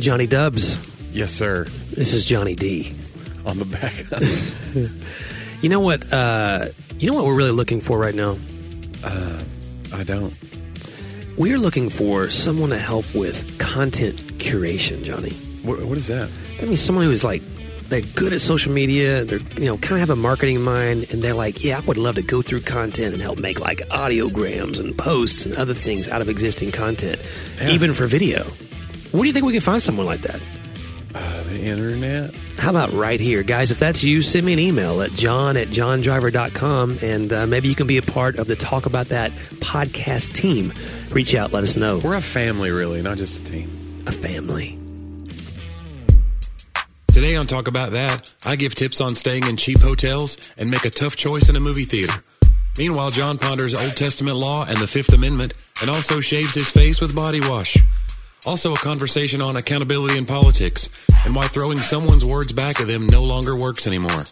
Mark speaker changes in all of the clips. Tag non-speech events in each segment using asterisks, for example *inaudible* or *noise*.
Speaker 1: Johnny Dubs.
Speaker 2: Yes, sir.
Speaker 1: This is Johnny D.
Speaker 2: On the back. *laughs*
Speaker 1: You know what? Uh, you know what we're really looking for right now.
Speaker 2: Uh, I don't.
Speaker 1: We are looking for someone to help with content curation, Johnny.
Speaker 2: What, what is that?
Speaker 1: That means someone who's like they're good at social media. They're you know kind of have a marketing mind, and they're like, yeah, I would love to go through content and help make like audiograms and posts and other things out of existing content,
Speaker 2: Yeah.
Speaker 1: even for video. Where do you think we can find someone like that?
Speaker 2: Uh, the internet.
Speaker 1: How about right here, guys? If that's you, send me an email at john at johndriver.com and uh, maybe you can be a part of the Talk About That podcast team. Reach out, let us know.
Speaker 2: We're a family, really, not just a team.
Speaker 1: a family.
Speaker 3: Today on Talk About That, I give tips on staying in cheap hotels and make a tough choice in a movie theater. Meanwhile, John ponders Old Testament law and the Fifth Amendment and also shaves his face with body wash. Also, a conversation on accountability in politics and why throwing someone's words back at them no longer works anymore.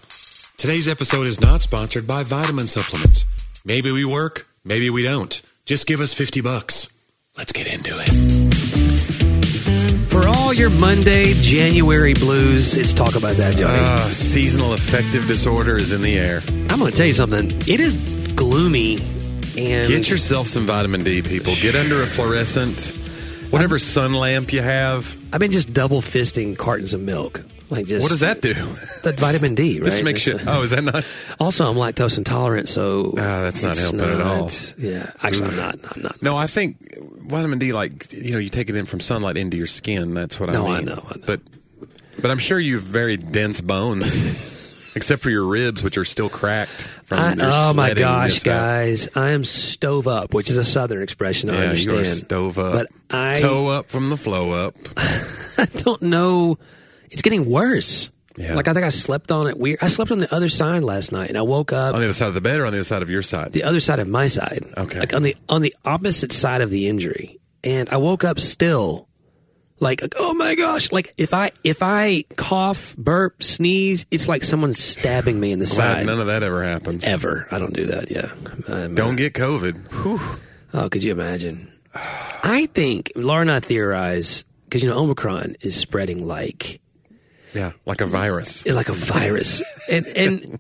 Speaker 3: Today's episode is not sponsored by vitamin supplements. Maybe we work, maybe we don't. Just give us 50 bucks. Let's get into it.
Speaker 1: For all your Monday, January blues, it's Talk About That, Johnny.
Speaker 2: Uh, seasonal affective disorder is in the air.
Speaker 1: I'm going to tell you something. It is gloomy and
Speaker 2: Get yourself some vitamin D, people. Get under a fluorescent, whatever sun lamp you have.
Speaker 1: I've been just double fisting cartons of milk. Like just
Speaker 2: What does that do?
Speaker 1: That vitamin D, *laughs* right?
Speaker 2: Just make sure. Oh, is that not?
Speaker 1: Also, I'm lactose intolerant, so
Speaker 2: Ah, that's not helping at all.
Speaker 1: Yeah, actually, I'm not. I'm not.
Speaker 2: No, I think vitamin D, like you know, you take it in from sunlight into your skin. That's what
Speaker 1: No,
Speaker 2: I
Speaker 1: I
Speaker 2: mean.
Speaker 1: know, I know.
Speaker 2: But, but I'm sure you've very dense bones, *laughs* except for your ribs, which are still cracked. From
Speaker 1: I, oh my gosh, guys! I am stove up, which is a southern expression. I
Speaker 2: Yeah, you
Speaker 1: understand.
Speaker 2: stove up,
Speaker 1: but I
Speaker 2: toe up from the flow up. *laughs*
Speaker 1: I don't know. It's getting worse.
Speaker 2: Yeah.
Speaker 1: Like I think I slept on it weird. I slept on the other side last night, and I woke up
Speaker 2: On the other side of the bed or on the other side of your side?
Speaker 1: the other side of my side.
Speaker 2: Okay.
Speaker 1: like on the on the opposite side of the injury, and I woke up still. Like, oh my gosh! Like if I if I cough, burp, sneeze, it's like someone's stabbing me in the
Speaker 2: Glad
Speaker 1: side.
Speaker 2: none of that ever happens.
Speaker 1: Ever, I don't do that. Yeah, I'm,
Speaker 2: Don't uh, get COVID. Whew.
Speaker 1: Oh, could you imagine? I think Laura and I theorize because you know Omicron is spreading like
Speaker 2: Yeah, like a virus.
Speaker 1: it's like a virus, and and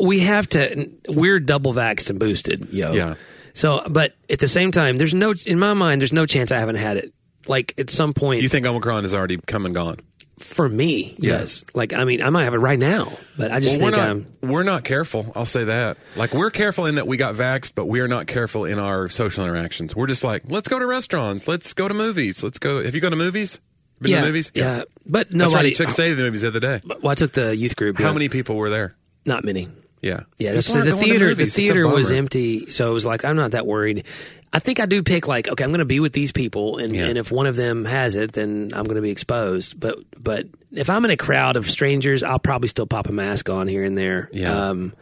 Speaker 1: we have to. We're double vaxxed and boosted, yo.
Speaker 2: Yeah.
Speaker 1: So, but at the same time, there's no in my mind. There's no chance I haven't had it. Like at some point,
Speaker 2: You think Omicron is already come and gone?
Speaker 1: for me,
Speaker 2: Yeah.
Speaker 1: yes. Like I mean, I might have it right now, but I just
Speaker 2: Well, we're
Speaker 1: think
Speaker 2: not.
Speaker 1: I'm.
Speaker 2: We're not careful. I'll say that. Like we're careful in that we got vaxxed, but we are not careful in our social interactions. We're just like, let's go to restaurants, let's go to movies, let's go. Have you gone to movies? Been
Speaker 1: Yeah,
Speaker 2: to movies?
Speaker 1: yeah, but
Speaker 2: That's right.
Speaker 1: nobody.
Speaker 2: You took Say to the movies the other day.
Speaker 1: well, I took the youth group.
Speaker 2: How
Speaker 1: yeah.
Speaker 2: many people were there?
Speaker 1: Not many.
Speaker 2: Yeah.
Speaker 1: Yeah, so the theater the. Theater was empty, so it was like I'm not that worried. I think I do pick like okay, I'm going to be with these people, and,
Speaker 2: Yeah.
Speaker 1: and if one of them has it, then I'm going to be exposed. But but if I'm in a crowd of strangers, I'll probably still pop a mask on here and there.
Speaker 2: Yeah.
Speaker 1: Um,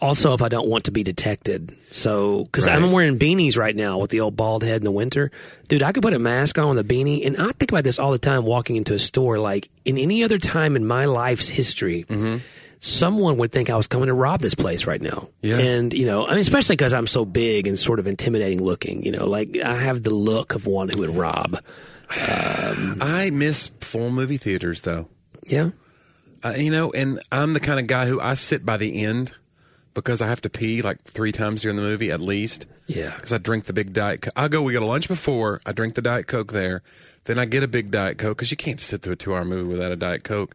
Speaker 1: also, if I don't want to be detected, so because
Speaker 2: Right.
Speaker 1: I'm wearing beanies right now with the old bald head in the winter, dude, I could put a mask on with a beanie, and I think about this all the time walking into a store. Like in any other time in my life's history,
Speaker 2: Mm-hmm.
Speaker 1: Someone would think I was coming to rob this place right now.
Speaker 2: Yeah.
Speaker 1: and you know, I mean, especially because I'm so big and sort of intimidating looking. You know, like I have the look of one who would rob. *sighs*
Speaker 2: I miss full movie theaters though.
Speaker 1: Yeah,
Speaker 2: Uh, you know, and I'm the kind of guy who I sit by the end because I have to pee like three times during the movie at least.
Speaker 1: Yeah.
Speaker 2: Because I drink the big diet. Co- I go. We get a lunch before. I drink the diet coke there. Then I get a big diet coke because you can't sit through a two hour movie without a diet coke.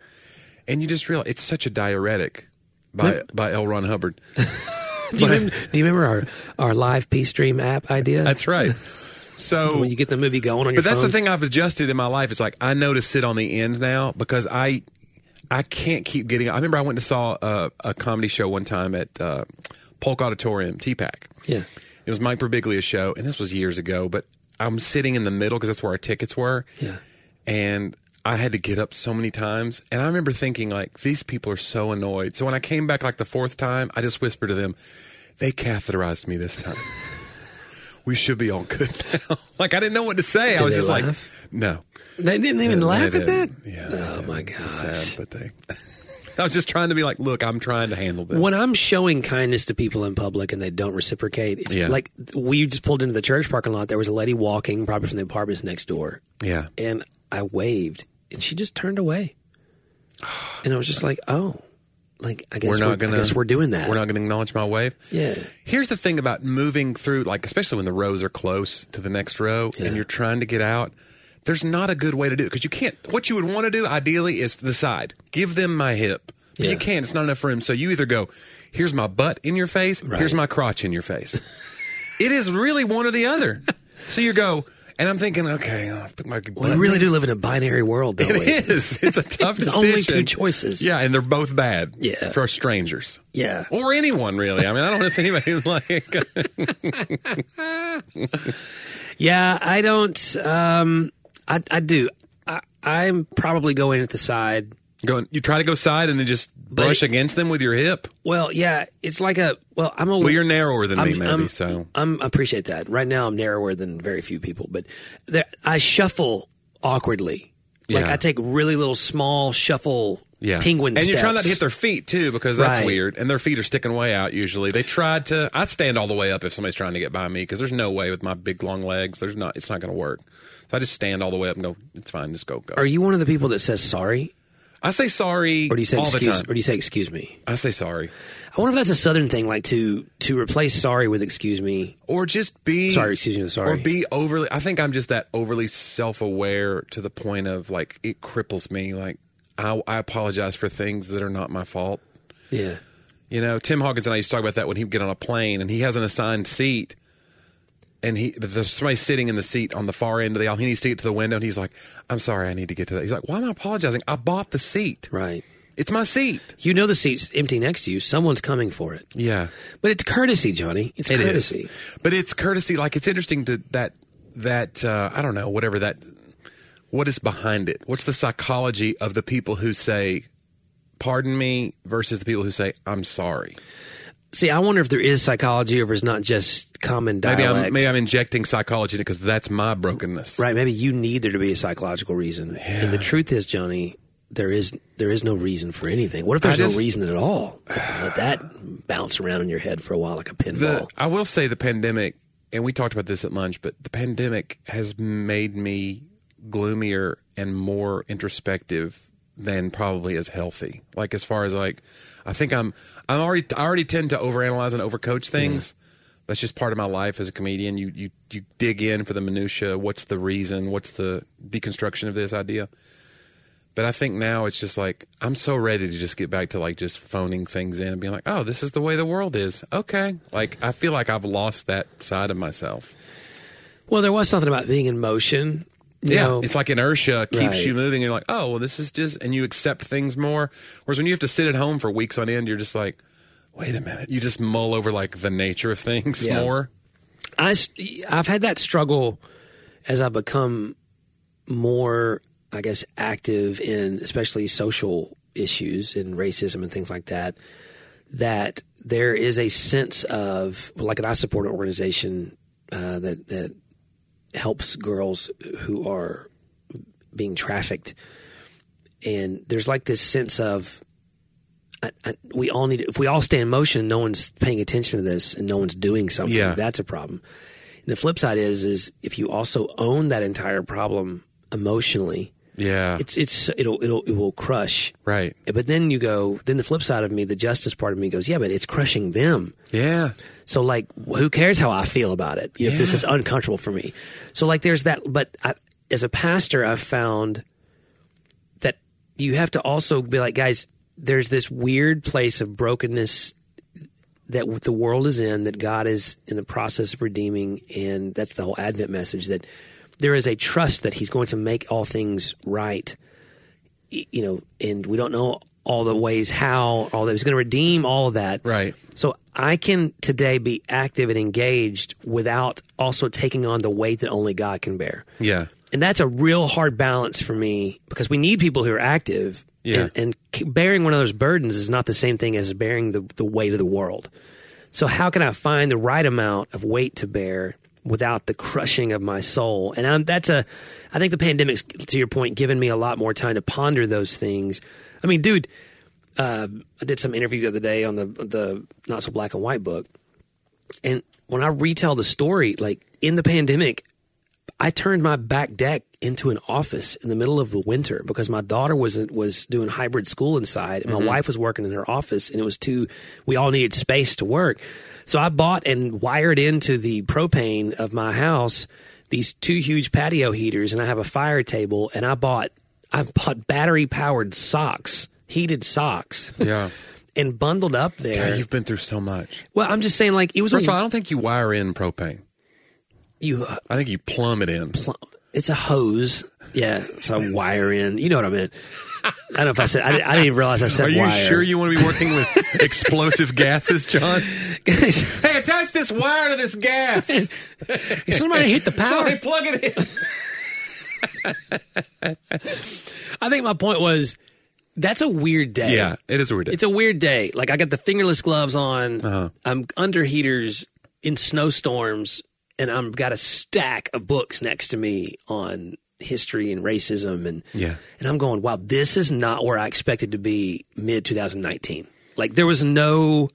Speaker 2: And you just realize it's such a diuretic by by L. Ron Hubbard. *laughs*
Speaker 1: do you, remember, do you remember our our live P stream app idea?
Speaker 2: That's right. So *laughs*
Speaker 1: when you get the movie going on your
Speaker 2: But that's
Speaker 1: phone.
Speaker 2: the thing I've adjusted in my life. It's like I know to sit on the end now because I I can't keep getting. I remember I went to saw a, a comedy show one time at uh, Polk Auditorium, TPAC.
Speaker 1: Yeah.
Speaker 2: It was Mike Birbiglia's show, and this was years ago. But I'm sitting in the middle because that's where our tickets were.
Speaker 1: Yeah.
Speaker 2: And I had to get up so many times, and I remember thinking like these people are so annoyed. So when I came back like the fourth time, I just whispered to them, "They catheterized me this time." *laughs* We should be all good *laughs* now. like I didn't know what to say.
Speaker 1: Did
Speaker 2: I was just
Speaker 1: laugh?
Speaker 2: like, no.
Speaker 1: They didn't even
Speaker 2: They
Speaker 1: laugh at that.
Speaker 2: didn't. Yeah.
Speaker 1: Oh my gosh.
Speaker 2: sad, but they. *laughs* I was just trying to be like, look, I'm trying to handle this.
Speaker 1: When I'm showing kindness to people in public and they don't reciprocate, it's
Speaker 2: Yeah.
Speaker 1: like we just pulled into the church parking lot. There was a lady walking, probably from the apartments next door,
Speaker 2: yeah,
Speaker 1: and I waved. And she just turned away. And I was just like, oh, like I guess
Speaker 2: We're
Speaker 1: we're,
Speaker 2: not gonna.
Speaker 1: I guess we're doing that.
Speaker 2: We're not going to acknowledge my wave.
Speaker 1: Yeah.
Speaker 2: Here's the thing about moving through, like especially when the rows are close to the next row
Speaker 1: Yeah.
Speaker 2: and you're trying to get out. There's not a good way to do it because you can't. What you would want to do ideally is the side. Give them my hip, but
Speaker 1: Yeah.
Speaker 2: you can't. It's not enough room. So you either go, here's my butt in your face,
Speaker 1: Right.
Speaker 2: here's my crotch in your face. it is really one or the other. *laughs* so you go, and I'm thinking, okay, I'll pick my
Speaker 1: We really do live in a binary world, don't we?
Speaker 2: It is. It's a *laughs* tough
Speaker 1: There's
Speaker 2: decision.
Speaker 1: only two choices.
Speaker 2: Yeah, and they're both bad.
Speaker 1: Yeah.
Speaker 2: for strangers.
Speaker 1: Yeah.
Speaker 2: or anyone really. I mean, I don't know if anybody *laughs* like.
Speaker 1: Yeah, I don't. Um, I, I do. I, I'm probably going at the side.
Speaker 2: Going, you try to go side and then just brush
Speaker 1: it-
Speaker 2: against them with your hip.
Speaker 1: Well, yeah, it's like a. Well, I'm a.
Speaker 2: Well, you're narrower than me,
Speaker 1: I'm-
Speaker 2: maybe.
Speaker 1: I'm-
Speaker 2: so
Speaker 1: I'm I appreciate that. Right now, I'm narrower than very few people, but there, I shuffle awkwardly. Like
Speaker 2: Yeah.
Speaker 1: I take really little small shuffle
Speaker 2: yeah,
Speaker 1: penguin
Speaker 2: and you're trying not to hit their feet too because that's
Speaker 1: Right.
Speaker 2: weird. And their feet are sticking way out. Usually, they tried to. I stand all the way up if somebody's trying to get by me because there's no way with my big long legs. There's not. It's not going to work. So I just stand all the way up and go. It's fine. Just go. Go.
Speaker 1: Are you one of the people that says sorry,
Speaker 2: I say sorry
Speaker 1: or do you say excuse, or do you say excuse me?
Speaker 2: I say sorry,
Speaker 1: I wonder if that's a Southern thing, like to to replace sorry with excuse me.
Speaker 2: or just be
Speaker 1: Sorry, excuse me, sorry.
Speaker 2: or be overly. I think I'm just that overly self aware to the point of like it cripples me. Like I, I apologize for things that are not my fault.
Speaker 1: Yeah,
Speaker 2: You know, Tim Hawkins and I used to talk about that when he would get on a plane and he has an assigned seat. And he, but there's somebody sitting in the seat on the far end of the aisle. He needs to get to the window, and he's like, "I'm sorry, I need to get to that." He's like, "Why am I apologizing? I bought the seat.
Speaker 1: right.
Speaker 2: It's my seat."
Speaker 1: You know the seat's empty next to you. Someone's coming for it.
Speaker 2: Yeah,
Speaker 1: But it's courtesy, Johnny. It's
Speaker 2: It is.
Speaker 1: courtesy.
Speaker 2: But it's courtesy. Like it's interesting to that that uh, I don't know whatever that what is behind it. What's the psychology of the people who say "pardon me" versus the people who say "I'm sorry"?
Speaker 1: See, I wonder if there is psychology or if it's not just common
Speaker 2: Maybe
Speaker 1: dialect.
Speaker 2: I'm maybe I'm injecting psychology because that's my brokenness.
Speaker 1: right. Maybe you need there to be a psychological reason. And the truth is, Johnny, there is there is no reason for anything. What if there's
Speaker 2: just-
Speaker 1: no reason at all? Let that bounce around in your head for a while like a
Speaker 2: The,
Speaker 1: pinball.
Speaker 2: I will say the pandemic, and we talked about this at lunch, but the pandemic has made me gloomier and more introspective than probably is healthy. Like as far as like, I think I'm, I'm already, I already tend to overanalyze and overcoach things. That's just part of my life as a comedian. You, you, you dig in for the minutia. What's the reason? What's the deconstruction of this idea? But I think now it's just like I'm so ready to just get back to like just phoning things in and being like, "Oh, this is the way the world is." Okay. Like I feel like I've lost that side of myself.
Speaker 1: well, there was something about being in motion. You
Speaker 2: yeah.
Speaker 1: know,
Speaker 2: It's like inertia keeps
Speaker 1: Right.
Speaker 2: you moving. You're like, "Oh, well, this is just," and you accept things more. Whereas when you have to sit at home for weeks on end, you're just like, "Wait a minute." You just mull over like the nature of things
Speaker 1: Yeah.
Speaker 2: more.
Speaker 1: I, I've had that struggle as I've become more, I guess, active in especially social issues and racism and things like that. That there is a sense of, like, and I support an organization uh, that that helps girls who are being trafficked, and there's like this sense of I, I, we all need if we all stay in motion, no one's paying attention to this and no one's doing something.
Speaker 2: Yeah.
Speaker 1: That's a problem. And the flip side is is if you also own that entire problem emotionally,
Speaker 2: Yeah.
Speaker 1: it's it's it'll it'll it will crush.
Speaker 2: right.
Speaker 1: But then you go, then the flip side of me, the justice part of me goes, yeah, but it's crushing them.
Speaker 2: Yeah.
Speaker 1: So like, who cares how I feel about it if this is uncomfortable for me? So like, there's that. But I, as a pastor, I've found that you have to also be like, guys, there's this weird place of brokenness that the world is in that God is in the process of redeeming, and that's the whole Advent message that there is a trust that He's going to make all things right. You know, and we don't know all the ways how all that He's going to redeem all of that.
Speaker 2: Right.
Speaker 1: So I can today be active and engaged without also taking on the weight that only God can bear.
Speaker 2: Yeah.
Speaker 1: And that's a real hard balance for me because we need people who are active.
Speaker 2: Yeah.
Speaker 1: And, and bearing one another's burdens is not the same thing as bearing the, the weight of the world. So, how can I find the right amount of weight to bear without the crushing of my soul? And I'm, that's a, I think the pandemic's, to your point, given me a lot more time to ponder those things. I mean, dude, uh, I did some interviews the other day on the the not so black and white book, and when I retell the story, like in the pandemic, I turned my back deck into an office in the middle of the winter because my daughter was was doing hybrid school inside, and my wife was working in her office, and it was too. We all needed space to work, so I bought and wired into the propane of my house these two huge patio heaters, and I have a fire table, and I bought I bought battery powered socks, heated socks,
Speaker 2: Yeah. *laughs*
Speaker 1: and bundled up there.
Speaker 2: God, you've been through so much.
Speaker 1: well, I'm just saying, like it was
Speaker 2: First
Speaker 1: a,
Speaker 2: of all, I don't think you wire in propane.
Speaker 1: you. Uh,
Speaker 2: I think you plumb it in.
Speaker 1: pl- it's a hose. Yeah, so I wire in. You know what I meant. I don't know if I said. I, didn't- I didn't even realize I said
Speaker 2: Are you
Speaker 1: wire.
Speaker 2: sure you want to be working with *laughs* explosive gases, John? *laughs* Hey, attach this wire to this gas.
Speaker 1: Somebody hit the *laughs* power.
Speaker 2: Somebody plug it in.
Speaker 1: I think my point was that's a weird day.
Speaker 2: Yeah, it is a weird.
Speaker 1: It's a weird day. Like I got the fingerless gloves on.
Speaker 2: Uh-huh.
Speaker 1: I'm under heaters in snowstorms, and I'm got a stack of books next to me on history and racism, and
Speaker 2: Yeah.
Speaker 1: and I'm going, wow, this is not where I expected to be mid 2019. Like there was no.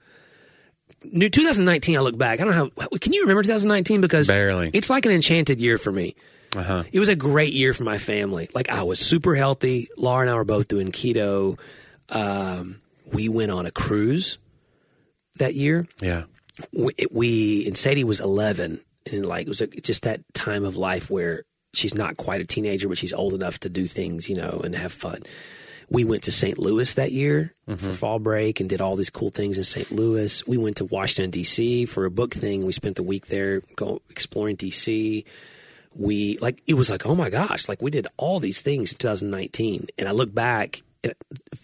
Speaker 1: New 2019. I look back. I don't know how. Can you remember 2019? Because
Speaker 2: Barely.
Speaker 1: It's like an enchanted year for me.
Speaker 2: uh-huh.
Speaker 1: It was a great year for my family. Like I was super healthy. Laura and I were both doing keto. Um, we went on a cruise that year.
Speaker 2: Yeah.
Speaker 1: We, we and Sadie was eleven, and like it was a, just that time of life where she's not quite a teenager, but she's old enough to do things, you know, and have fun. We went to St. Louis that year for mm-hmm. fall break and did all these cool things in St. Louis. We went to Washington D.C. for a book thing. We spent the week there, go exploring D.C we like it was like oh my gosh like we did all these things in 2019 and i look back and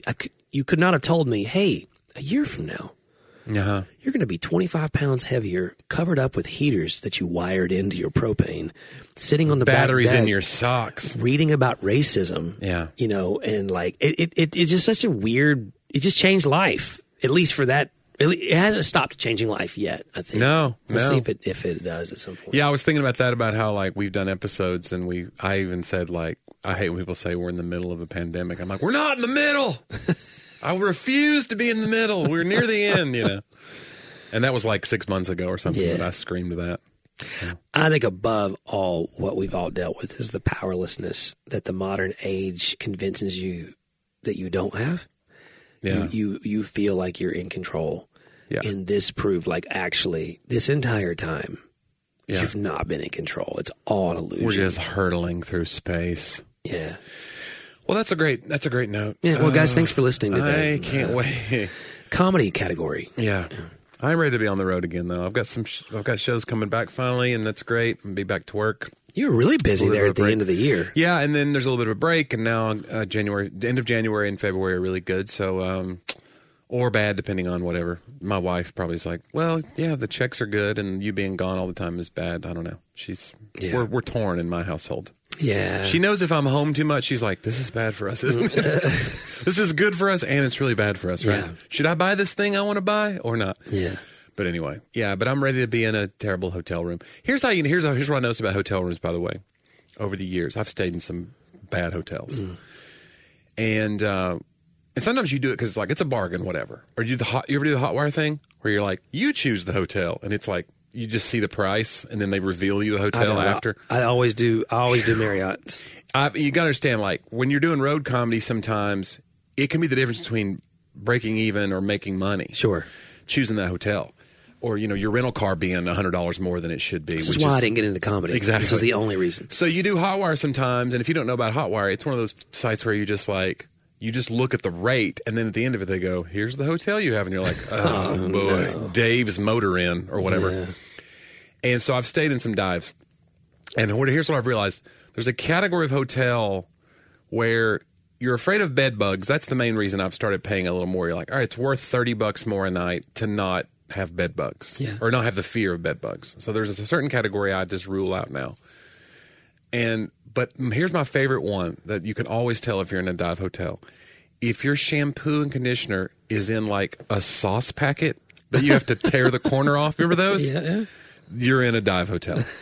Speaker 1: I could, you could not have told me hey a year from now
Speaker 2: Uh-huh.
Speaker 1: you're going to be 25 pounds heavier covered up with heaters that you wired into your propane sitting on the
Speaker 2: Batteries in your socks.
Speaker 1: reading about racism
Speaker 2: Yeah.
Speaker 1: you know and like it, it, it it's just such a weird it just changed life at least for that it it hasn't stopped changing life yet i think
Speaker 2: No,
Speaker 1: we'll
Speaker 2: no.
Speaker 1: see if it if it does at some point
Speaker 2: Yeah, I was thinking about that about how like we've done episodes and we I even said like I hate when people say we're in the middle of a pandemic. I'm like, we're not in the middle. *laughs* I refuse to be in the middle. We're near the end, you know. And that was like six months ago or something
Speaker 1: Yeah.
Speaker 2: that I screamed that.
Speaker 1: I think above all, what we've all dealt with is the powerlessness that the modern age convinces you that you don't have.
Speaker 2: Yeah.
Speaker 1: You, you you feel like you're in control.
Speaker 2: Yeah.
Speaker 1: And this proved like actually this entire time
Speaker 2: Yeah.
Speaker 1: you've not been in control. It's all an illusion.
Speaker 2: We're just hurtling through space.
Speaker 1: yeah.
Speaker 2: Well, that's a great that's a great note.
Speaker 1: Yeah. Well, guys, thanks for listening today.
Speaker 2: I can't
Speaker 1: Uh,
Speaker 2: wait.
Speaker 1: Comedy category.
Speaker 2: Yeah. I'm ready to be on the road again though. I've got some sh- I've got shows coming back finally and that's great. I'm gonna be back to work.
Speaker 1: You were really busy there at the
Speaker 2: break.
Speaker 1: end of the year.
Speaker 2: Yeah, and then there's a little bit of a break, and now uh, January, end of January and February are really good. So, um, or bad depending on whatever. My wife probably is like, well, yeah, the checks are good, and you being gone all the time is bad. I don't know. She's
Speaker 1: Yeah.
Speaker 2: we're we're torn in my household.
Speaker 1: Yeah.
Speaker 2: She knows if I'm home too much, she's like, this is bad for us. Isn't it? *laughs* this is good for us, and it's really bad for us. Right?
Speaker 1: Yeah.
Speaker 2: Should I buy this thing I want to buy or not?
Speaker 1: yeah.
Speaker 2: But anyway, yeah. But I'm ready to be in a terrible hotel room. Here's how you. Here's how, here's what I noticed about hotel rooms. By the way, over the years, I've stayed in some bad hotels, and uh, and sometimes you do it because it's like it's a bargain, whatever. Or you do the hot. You ever do the Hotwire thing where you're like, you choose the hotel, and it's like you just see the price, and then they reveal you the hotel
Speaker 1: know.
Speaker 2: after.
Speaker 1: I always do. I always do Marriott.
Speaker 2: I, you got to understand, like when you're doing road comedy, sometimes it can be the difference between breaking even or making money.
Speaker 1: Sure.
Speaker 2: choosing that hotel, or you know your rental car being hundred dollars more than it should be.
Speaker 1: This
Speaker 2: which
Speaker 1: is why I didn't get into comedy.
Speaker 2: Exactly.
Speaker 1: This is the only reason.
Speaker 2: So you do Hotwire sometimes, and if you don't know about Hotwire, it's one of those sites where you just like you just look at the rate, and then at the end of it, they go, "Here's the hotel you have," and you're like, *laughs* oh, "Oh, boy, Dave's Motor Inn or whatever."
Speaker 1: Yeah.
Speaker 2: And so I've stayed in some dives, and what, here's what I've realized: there's a category of hotel where you're afraid of bed bugs. That's the main reason I've started paying a little more. You're like, all right, it's worth thirty bucks more a night to not have bed bugs,
Speaker 1: Yeah.
Speaker 2: or not have the fear of bed bugs. So there's a certain category I just rule out now. And but here's my favorite one that you can always tell if you're in a dive hotel. If your shampoo and conditioner is in like a sauce packet that you have to tear the corner off, remember those? *laughs*
Speaker 1: Yeah.
Speaker 2: You're in a dive hotel. *laughs*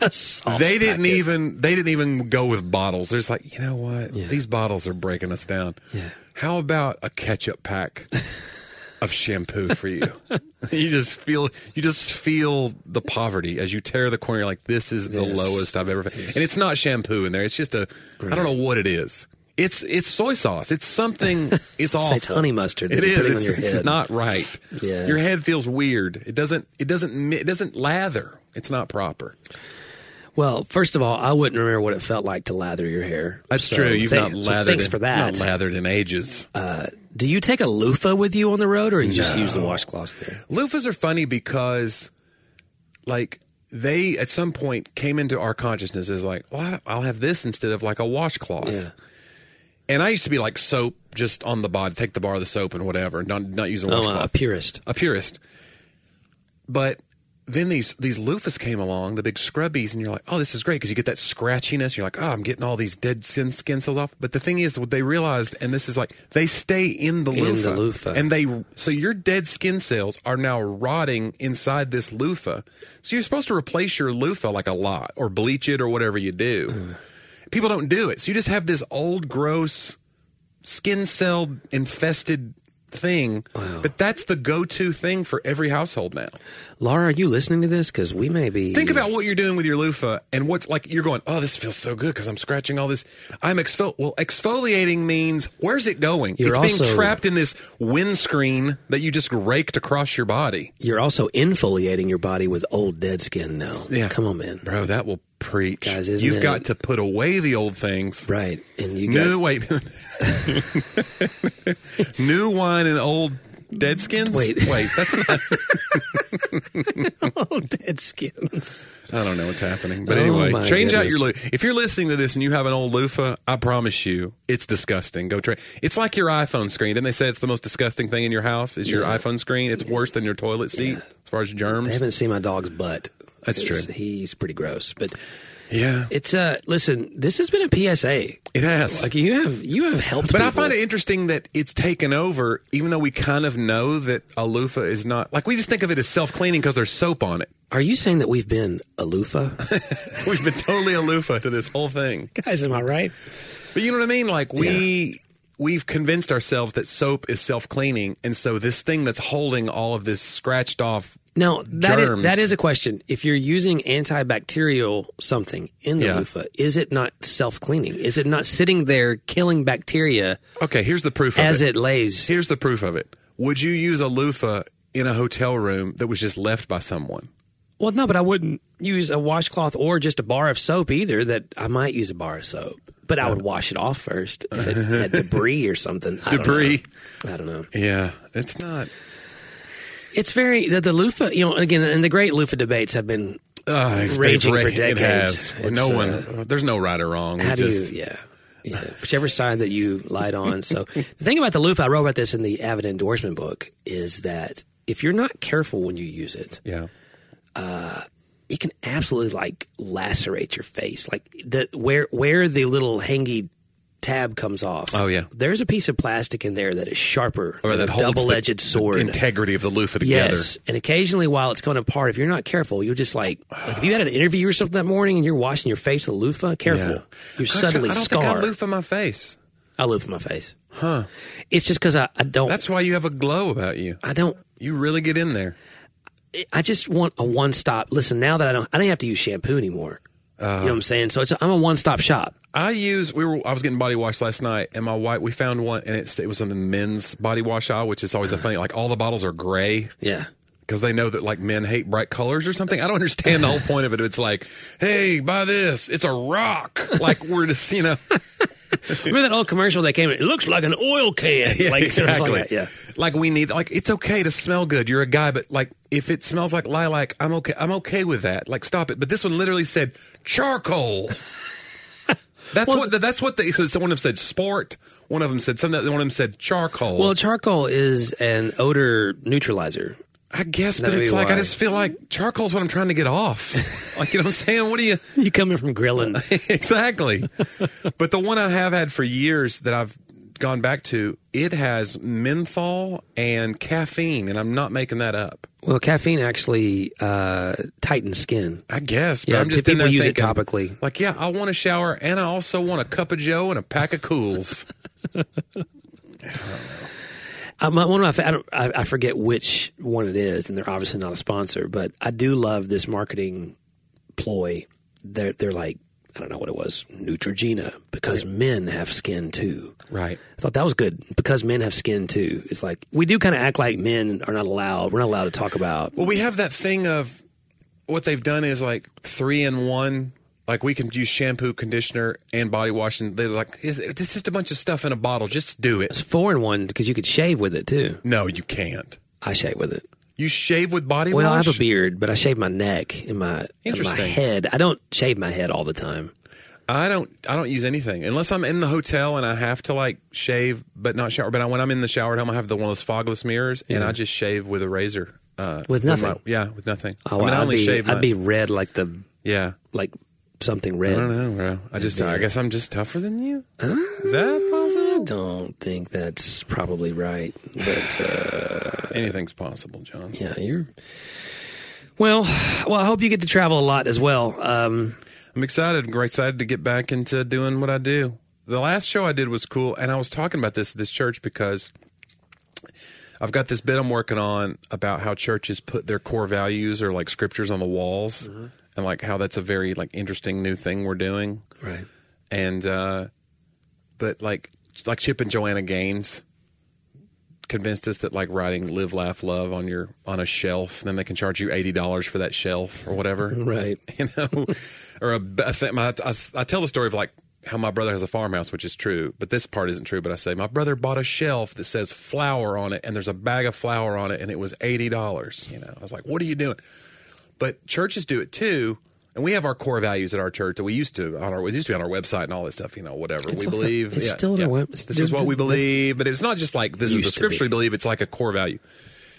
Speaker 2: They didn't
Speaker 1: packet.
Speaker 2: even they didn't even go with bottles. They're just like, you know what?
Speaker 1: Yeah.
Speaker 2: These bottles are breaking us down.
Speaker 1: Yeah.
Speaker 2: How about a ketchup pack? *laughs* of shampoo for you. *laughs* you just feel you just feel the poverty as you tear the corner. You're like, this is the
Speaker 1: Yes.
Speaker 2: lowest I've ever. Yes. And it's not shampoo in there. It's just a I don't know what it is. It's it's soy sauce. It's something. *laughs* It's awful.
Speaker 1: It's honey mustard.
Speaker 2: It is.
Speaker 1: putting
Speaker 2: It's,
Speaker 1: on your
Speaker 2: it's
Speaker 1: head.
Speaker 2: not right.
Speaker 1: Yeah.
Speaker 2: Your head feels weird. It doesn't. It doesn't. It doesn't lather. It's not proper.
Speaker 1: Well, first of all, I wouldn't remember what it felt like to lather your hair.
Speaker 2: That's
Speaker 1: So
Speaker 2: true. You've
Speaker 1: thank-
Speaker 2: not
Speaker 1: so
Speaker 2: lathered.
Speaker 1: thanks
Speaker 2: in,
Speaker 1: for that.
Speaker 2: Not lathered in ages.
Speaker 1: Uh, do you take a loofah with you on the road, or you just use the washcloth there?
Speaker 2: Loofahs are funny because, like, they at some point came into our consciousness as like, well, I'll have this instead of like a washcloth.
Speaker 1: Yeah.
Speaker 2: And I used to be like soap just on the body, take the bar of the soap and whatever, not not using a
Speaker 1: Oh, uh, a purist.
Speaker 2: a purist. But then these these loofahs came along, the big scrubbies, and you're like, oh, this is great because you get that scratchiness. You're like, oh, I'm getting all these dead skin skin cells off. But the thing is, what they realized, and this is like, they stay in the
Speaker 1: In
Speaker 2: loofah,
Speaker 1: the loofah.
Speaker 2: and they so your dead skin cells are now rotting inside this loofah. So you're supposed to replace your loofah like a lot, or bleach it, or whatever you do. People don't do it, so you just have this old, gross, skin cell infested thing. But that's the go-to thing for every household now.
Speaker 1: Laura, are you listening to this? Because we may be.
Speaker 2: Think about what you're doing with your loofah and what's like you're going, oh, this feels so good because I'm scratching all this. I'm exfol. Well, exfoliating means where's it going?
Speaker 1: You're
Speaker 2: it's
Speaker 1: also-
Speaker 2: being trapped in this windscreen that you just raked across your body.
Speaker 1: You're also infoliating your body with old dead skin now.
Speaker 2: Yeah.
Speaker 1: Come on, man.
Speaker 2: Bro, that will preach.
Speaker 1: Guys,
Speaker 2: You've
Speaker 1: it-
Speaker 2: got to put away the old things.
Speaker 1: Right. And you
Speaker 2: New
Speaker 1: got.
Speaker 2: wait. *laughs* New wine and old dead skins?
Speaker 1: Wait.
Speaker 2: Wait, that's not *laughs*
Speaker 1: old dead skins.
Speaker 2: I don't know what's happening. But
Speaker 1: Oh,
Speaker 2: anyway,
Speaker 1: my
Speaker 2: change out your
Speaker 1: goodness.
Speaker 2: loofah. If you're listening to this and you have an old loofah, I promise you, it's disgusting. Go try. It's like your iPhone screen. Didn't they say it's the most disgusting thing in your house? Is your
Speaker 1: Yeah.
Speaker 2: iPhone screen? It's worse than your toilet seat as far as germs.
Speaker 1: I haven't seen my dog's butt.
Speaker 2: That's true.
Speaker 1: He's pretty gross. But
Speaker 2: Yeah,
Speaker 1: it's uh listen, this has been a PSA.
Speaker 2: it has.
Speaker 1: Like you have you have helped
Speaker 2: But I find it interesting that it's taken over, even though we kind of know that a loofah is not like we just think of it as self cleaning because there's soap on it.
Speaker 1: Are you saying that we've been a loofah? *laughs*
Speaker 2: We've been totally a loofah to this whole thing.
Speaker 1: Guys, am I right?
Speaker 2: But you know what I mean? Like we we've convinced ourselves that soap is self cleaning, and so this thing that's holding all of this scratched off.
Speaker 1: No, that is, that is a question. If you're using antibacterial something in the
Speaker 2: Yeah.
Speaker 1: loofah, is it not self cleaning? Is it not sitting there killing bacteria
Speaker 2: Okay, here's the proof of
Speaker 1: as
Speaker 2: it.
Speaker 1: it lays?
Speaker 2: Here's the proof of it. Would you use a loofah in a hotel room that was just left by someone?
Speaker 1: Well, no, but I wouldn't use a washcloth or just a bar of soap either. That I might use a bar of soap, but I would wash it off first if it had *laughs* debris or something. I don't
Speaker 2: Debris.
Speaker 1: I don't know.
Speaker 2: Yeah, it's not.
Speaker 1: It's very the, the loofah. You know, again, and the great loofah debates have been
Speaker 2: Uh, they've
Speaker 1: Raging
Speaker 2: ra-
Speaker 1: for
Speaker 2: It
Speaker 1: decades.
Speaker 2: no
Speaker 1: uh,
Speaker 2: one. There's no right or wrong. We
Speaker 1: How do
Speaker 2: just,
Speaker 1: you? Yeah. Yeah, whichever side that you light on. So *laughs* the thing about the loofah, I wrote about this in the Avid endorsement book, is that if you're not careful when you use it,
Speaker 2: Yeah.
Speaker 1: uh, it can absolutely like lacerate your face. Like the where where the little hangy tab comes off.
Speaker 2: Oh, yeah.
Speaker 1: there's a piece of plastic in there that is sharper
Speaker 2: Or
Speaker 1: than
Speaker 2: that
Speaker 1: a double-edged sword.
Speaker 2: integrity of the loofah together.
Speaker 1: Yes, and occasionally while it's coming apart, if you're not careful, you'll just like, like if you had an interview or something that morning and you're washing your face with a loofah, careful,
Speaker 2: Yeah.
Speaker 1: you suddenly
Speaker 2: I don't
Speaker 1: scar.
Speaker 2: think I loofah my face.
Speaker 1: I loofah my face. Huh? It's just because I, I don't.
Speaker 2: That's why you have a glow about you.
Speaker 1: I don't.
Speaker 2: You really get in there.
Speaker 1: I just want a one stop. Listen, now that I don't, I don't have to use shampoo anymore. You know what I'm saying? So it's a, I'm a one stop shop.
Speaker 2: I use we were I was getting body wash last night and my wife we found one and it's it was in the men's body wash aisle which is always a uh-huh. funny like all the bottles are gray
Speaker 1: Yeah.
Speaker 2: because they know that like men hate bright colors or something. I don't understand the whole point of it. It's like, hey, buy this. It's a rock. Like we're just you know *laughs* *laughs*
Speaker 1: Remember that old commercial that came in? It looks like an oil can. *laughs* like,
Speaker 2: exactly.
Speaker 1: like that, yeah.
Speaker 2: Like we need like it's okay to smell good. You're a guy, but like if it smells like lilac, I'm okay. I'm okay with that. Like stop it. But this one literally said charcoal. *laughs* That's what that's what they said. One of them said sport. One of them said something. One of them said charcoal.
Speaker 1: Well, charcoal is an odor neutralizer.
Speaker 2: I guess, but it's like I just feel like charcoal's what I'm trying to get off. *laughs* like you know what I'm saying? What do you? *laughs*
Speaker 1: You coming from grilling? *laughs*
Speaker 2: exactly. but the one I have had for years that I've gone back to, it has menthol and caffeine, and I'm not making that up.
Speaker 1: well, caffeine actually uh, tightens skin.
Speaker 2: I guess. But
Speaker 1: Yeah,
Speaker 2: I'm just
Speaker 1: people use it topically.
Speaker 2: Like, yeah, I want a shower, and I also want a cup of Joe and a pack of Cools.
Speaker 1: I, my, one of my, I, don't, I, I forget which one it is, and they're obviously not a sponsor, but I do love this marketing ploy. They're they're like I don't know what it was, Neutrogena, because men have skin too.
Speaker 2: Right.
Speaker 1: I thought that was good because men have skin too. It's like we do kind of act like men are not allowed. We're not allowed to talk about.
Speaker 2: Well, we have that thing of what they've done is like three in one. Like we can use shampoo, conditioner, and body wash, and they're like, "Is it's just a bunch of stuff in a bottle? Just do it."
Speaker 1: It's four in one because you could shave with it too.
Speaker 2: No, you can't.
Speaker 1: I shave with it.
Speaker 2: You shave with body wash?
Speaker 1: Well, I have a beard, but I shave my neck and my and my head. I don't shave my head all the time.
Speaker 2: I don't. I don't use anything unless I'm in the hotel and I have to like shave, but not shower. But I, when I'm in the shower at home, I have the one of those fogless mirrors, and
Speaker 1: Yeah.
Speaker 2: I just shave with a razor. Uh,
Speaker 1: With
Speaker 2: my-
Speaker 1: nothing?
Speaker 2: yeah, with nothing.
Speaker 1: Oh,
Speaker 2: I mean, I only
Speaker 1: be
Speaker 2: shave.
Speaker 1: I'd be red like the
Speaker 2: Yeah.
Speaker 1: like something red.
Speaker 2: I don't know, bro. I just. I guess I'm just tougher than you. Is that possible?
Speaker 1: I don't think that's probably right, but uh,
Speaker 2: Anything's possible, John.
Speaker 1: yeah, you're. Well, well, I hope you get to travel a lot as well. Um,
Speaker 2: I'm excited. I'm excited to get back into doing what I do. The last show I did was cool, and I was talking about this at this church because I've got this bit I'm working on about how churches put their core values or like scriptures on the walls, and like how that's a very like interesting new thing we're doing.
Speaker 1: right.
Speaker 2: And uh, but like like Chip and Joanna Gaines convinced us that like writing "Live, Laugh, Love" on your on a shelf, then they can charge you eighty dollars for that shelf or whatever *laughs*
Speaker 1: Right. *laughs*
Speaker 2: you know, or a, I, think my, I, I tell the story of like how my brother has a farmhouse, which is true, but this part isn't true. But I say my brother bought a shelf that says flour on it, and there's a bag of flour on it, and it was eighty dollars. You know, I was like, "What are you doing?" But churches do it too, and we have our core values at our church that we used to on our it used to be on our website and all that stuff. You know, whatever
Speaker 1: It's
Speaker 2: we believe.
Speaker 1: it's still on our web-
Speaker 2: This is what we believe, but it's not just like this is the scripture we believe. It's like a core value.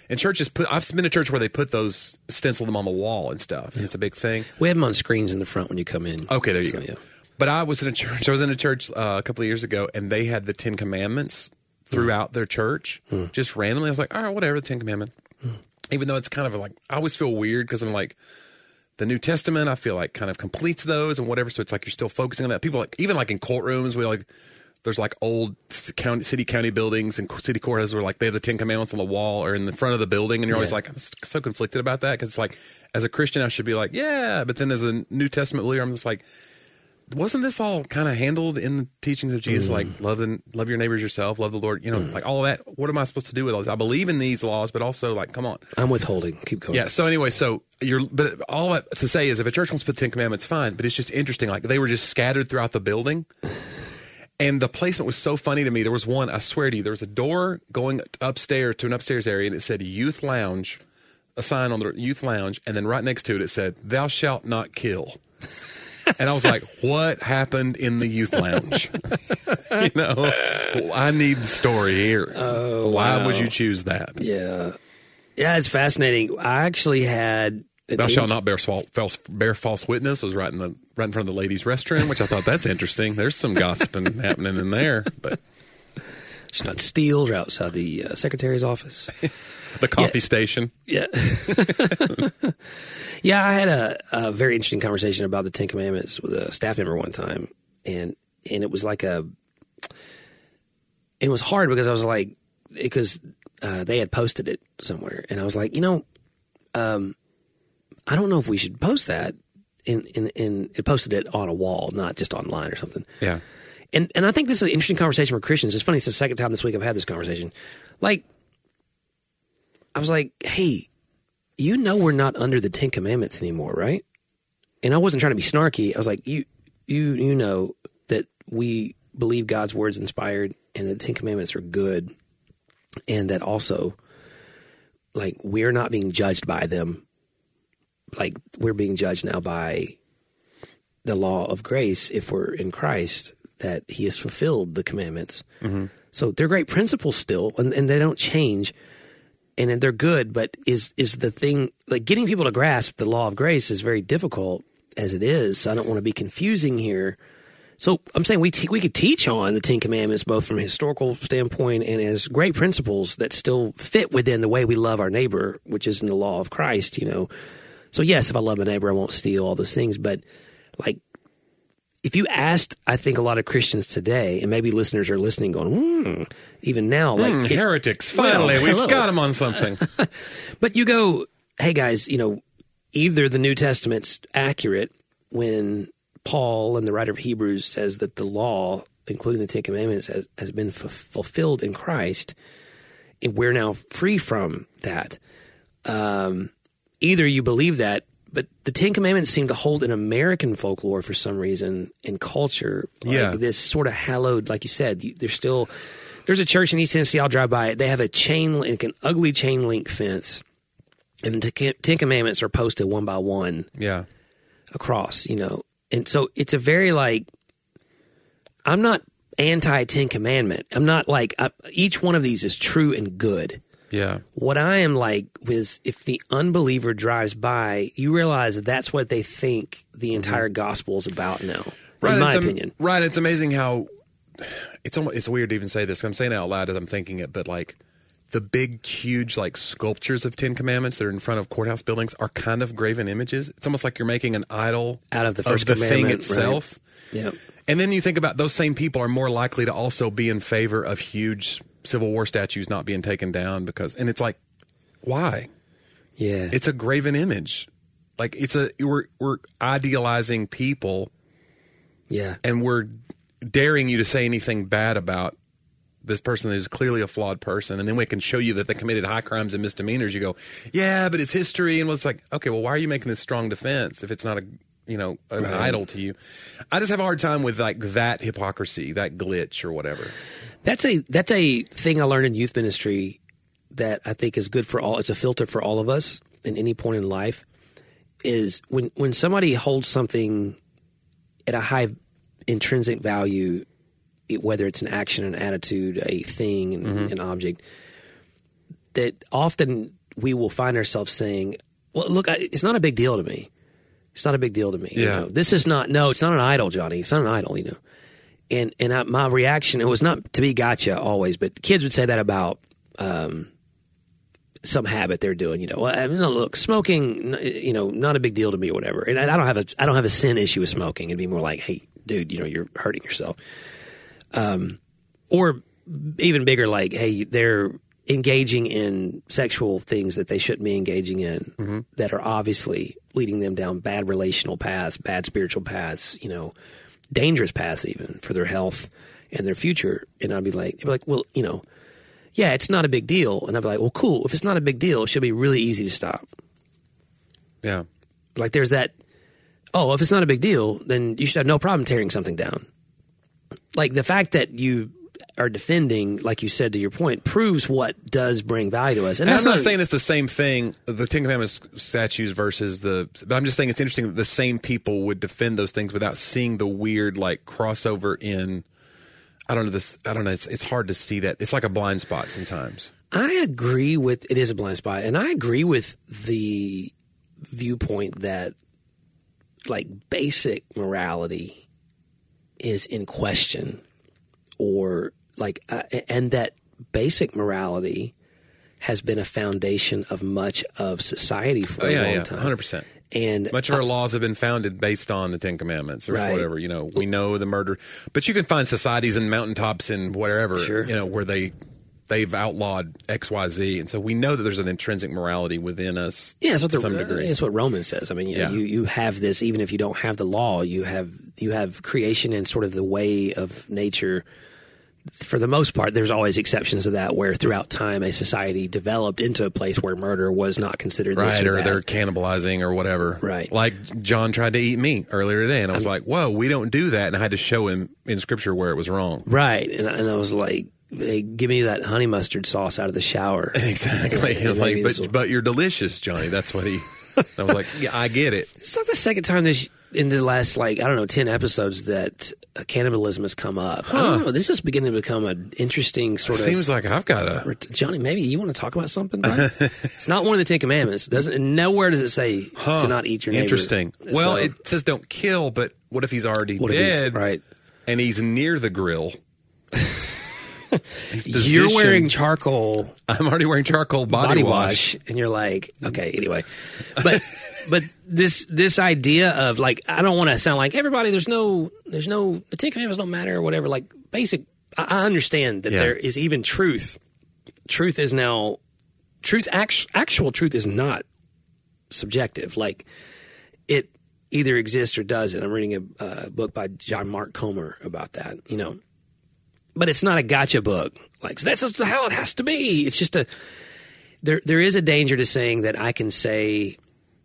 Speaker 2: And churches put. I've been to church where they put those stencil them on the wall and stuff. And it's a big thing.
Speaker 1: We have them on screens in the front when you come in.
Speaker 2: Okay, there you
Speaker 1: So,
Speaker 2: go.
Speaker 1: yeah.
Speaker 2: But I was in a church. I was in a church uh, a couple of years ago, and they had the Ten Commandments hmm. throughout their church, hmm. just randomly. I was like, all right, whatever, the Ten Commandment. Hmm. Even though it's kind of like I always feel weird because I'm like the New Testament. I feel like kind of completes those and whatever. So it's like you're still focusing on that. People like even like in courtrooms, we like there's like old county, city, county buildings and city courthouses where like they have the Ten Commandments on the wall or in the front of the building, and you're always like, I'm so conflicted about that because it's like, as a Christian, I should be like, yeah, but then as a New Testament believer, I'm just like, wasn't this all kind of handled in the teachings of Jesus, like mm. love and love your neighbors yourself, love the Lord, you know, mm. like all of that? What am I supposed to do with all this? I believe in these laws, but also like, come on,
Speaker 1: I'm withholding. Keep going.
Speaker 2: yeah. So anyway, so you're, but all to say is, if a church wants to put the Ten Commandments, fine. But it's just interesting. Like they were just scattered throughout the building, and the placement was so funny to me. There was one, I swear to you, there was a door going upstairs to an upstairs area, and it said "Youth Lounge," a sign on the youth lounge, and then right next to it, it said "Thou shalt not kill." And I was like, "What happened in the youth lounge?" *laughs* you know, I need the story here. Oh, Why
Speaker 1: wow.
Speaker 2: would you choose that?
Speaker 1: Yeah. Yeah, it's fascinating. I actually had.
Speaker 2: Thou shalt not bear false, false bear false witness was right in the right in front of the ladies' restroom, which I thought that's interesting. There's some gossiping *laughs* happening in there, but
Speaker 1: should not steal or outside the uh, secretary's office. *laughs*
Speaker 2: the coffee station.
Speaker 1: Yeah. *laughs* yeah, I had a, a very interesting conversation about the Ten Commandments with a staff member one time. And and it was like a it was hard because I was like because uh, they had posted it somewhere and I was like, you know, um I don't know if we should post that and and, and it posted it on a wall, not just online or something.
Speaker 2: Yeah,
Speaker 1: And and I think this is an interesting conversation for Christians. It's funny, it's the second time this week I've had this conversation. Like, I was like, hey, you know we're not under the Ten Commandments anymore, right? And I wasn't trying to be snarky. I was like, you you you know that we believe God's words inspired and the Ten Commandments are good and that also like we're not being judged by them. Like we're being judged now by the law of grace if we're in Christ that he has fulfilled the commandments. Mm-hmm. So they're great principles still and, and they don't change and they're good, but is is the thing like getting people to grasp the law of grace is very difficult as it is. So I don't want to be confusing here. So I'm saying we te- we could teach on the Ten Commandments both from a historical standpoint and as great principles that still fit within the way we love our neighbor, which is in the law of Christ. You know, so yes, if I love my neighbor, I won't steal all those things. But like, if you asked, I think a lot of Christians today, and maybe listeners are listening, going, hmm, even now, like,
Speaker 2: Hmm,
Speaker 1: it-
Speaker 2: heretics. Finally,
Speaker 1: Well,
Speaker 2: we've
Speaker 1: hello.
Speaker 2: got them on something. *laughs*
Speaker 1: But you go, hey guys, you know, either the New Testament's accurate when Paul and the writer of Hebrews says that the law, including the Ten Commandments, has, has been f- fulfilled in Christ, and we're now free from that. Um, either you believe that, but the Ten Commandments seem to hold in American folklore for some reason in culture. Like
Speaker 2: Yeah.
Speaker 1: this sort of hallowed, like you said, you, there's still. There's a church in East Tennessee. I'll drive by it. They have a chain link, an ugly chain link fence, and the Ten Ten Commandments are posted one by one
Speaker 2: yeah.
Speaker 1: across. You know, and so it's a very like. I'm not anti Ten Commandment. I'm not like I, each one of these is true and good.
Speaker 2: Yeah.
Speaker 1: What I am like is if the unbeliever drives by, you realize that that's what they think the mm-hmm. entire gospel is about now. in my
Speaker 2: am-
Speaker 1: opinion.
Speaker 2: right. It's amazing how it's almost, it's weird to even say this. I'm saying it out loud as I'm thinking it, but like the big, huge like sculptures of Ten Commandments that are in front of courthouse buildings are kind of graven images. It's almost like you're making an idol
Speaker 1: Out of the first
Speaker 2: the thing
Speaker 1: commandment,
Speaker 2: itself.
Speaker 1: Yep.
Speaker 2: And then you think about those same people are more likely to also be in favor of huge Civil War statues not being taken down because, and it's like, why?
Speaker 1: Yeah.
Speaker 2: It's a graven image. Like it's a we're we're idealizing people
Speaker 1: yeah.
Speaker 2: and we're daring you to say anything bad about this person who's clearly a flawed person, and then we can show you that they committed high crimes and misdemeanors. You go, yeah, but it's history, and it's like, okay, well, why are you making this strong defense if it's not a you know an idol to you? I just have a hard time with like that hypocrisy, that glitch, or whatever.
Speaker 1: That's a that's a thing I learned in youth ministry that I think is good for all. It's a filter for all of us in any point in life. Is when when somebody holds something at a high intrinsic value, it- whether it's an action, an attitude, a thing, an, mm-hmm. an object, that often we will find ourselves saying, "Well, look, I, it's not a big deal to me. It's not a big deal to me. you
Speaker 2: Yeah.
Speaker 1: know. This is not. No, it's not an idol, Johnny. It's not an idol. You know." and and I, my reaction it was not to be gotcha always, but kids would say that about um, some habit they're doing. You know, well, I mean, no, look, smoking, you know, not a big deal to me or whatever. And I, I don't have a I don't have a sin issue with smoking. It'd be more like, hey, dude, you know, you're hurting yourself. Um, or even bigger, like, hey, they're engaging in sexual things that they shouldn't be engaging in mm-hmm. that are obviously leading them down bad relational paths, bad spiritual paths, you know, dangerous paths even for their health and their future. And I'd be like, be like, well, you know, yeah, it's not a big deal. And I'd be like, well, cool. If it's not a big deal, it should be really easy to stop.
Speaker 2: Yeah,
Speaker 1: Like there's that, oh, if it's not a big deal, then you should have no problem tearing something down. Like the fact that you are defending, like you said to your point, proves what does bring value to us.
Speaker 2: and
Speaker 1: that's
Speaker 2: I'm not saying it's the same thing, the Ten Commandments statues versus the. But I'm just saying it's interesting that the same people would defend those things without seeing the weird like crossover in. I don't know this. I don't know. It's it's hard to see that. It's like a blind spot sometimes.
Speaker 1: I agree with it is a blind spot, and I agree with the viewpoint that like basic morality is in question, or like, uh, and that basic morality has been a foundation of much of society for
Speaker 2: Oh,
Speaker 1: a
Speaker 2: yeah,
Speaker 1: long
Speaker 2: yeah,
Speaker 1: time.
Speaker 2: 100%.
Speaker 1: And
Speaker 2: Much of our laws have been founded based on the Ten Commandments or
Speaker 1: Right.
Speaker 2: whatever. You know, we know the murder, but you can find societies and mountaintops and wherever
Speaker 1: Sure.
Speaker 2: You know, where they they've outlawed X, Y, Z, and so we know that there's an intrinsic morality within us.
Speaker 1: Yeah, that's what
Speaker 2: to
Speaker 1: the,
Speaker 2: some degree.
Speaker 1: It's what Romans says. I mean, you, know,
Speaker 2: Yeah.
Speaker 1: you you have this even if you don't have the law. You have you have creation and sort of the way of nature. For the most part, there's always exceptions to that, where throughout time a society developed into a place where murder was not considered
Speaker 2: Right,
Speaker 1: or,
Speaker 2: or they're cannibalizing or whatever.
Speaker 1: Right.
Speaker 2: Like John tried to eat meat earlier today, and I was like, "Whoa, we don't do that." And I had to show him in Scripture where it was wrong.
Speaker 1: right, and, I- and I was like, hey, "Give me that honey mustard sauce out of the shower." *laughs*
Speaker 2: Exactly. *laughs* Was
Speaker 1: Maybe
Speaker 2: like,
Speaker 1: will-
Speaker 2: but, but you're delicious, Johnny. That's what he. I was like, yeah, I get it.
Speaker 1: It's like the second time this in the last like I don't know ten episodes that uh, cannibalism has come up. I don't know. This is beginning to become an interesting sort of
Speaker 2: Seems like I've got a.
Speaker 1: Johnny, maybe you want to talk about something? bud? *laughs* it's not one of the Ten Commandments. Doesn't nowhere does it say to not eat your neighbor.
Speaker 2: Interesting. Well,
Speaker 1: So,
Speaker 2: it says don't kill, but what if he's already
Speaker 1: what if he's-
Speaker 2: dead?
Speaker 1: right?
Speaker 2: And he's near the grill. *laughs*
Speaker 1: You're wearing charcoal
Speaker 2: I'm already wearing charcoal body,
Speaker 1: body,
Speaker 2: wash.
Speaker 1: wash. and you're like, okay, anyway. But *laughs* but this this idea of like I don't want to sound like everybody. There's no there's no the Ten Commandments don't matter or whatever. Like basic, I, I understand that
Speaker 2: Yeah.
Speaker 1: there is even truth. Truth is now truth. Actual, actual truth is not subjective. Like it either exists or doesn't. I'm reading a uh, book by John Mark Comer about that. You know, but it's not a gotcha book. Like that's just how it has to be. It's just a there. There is a danger to saying that I can say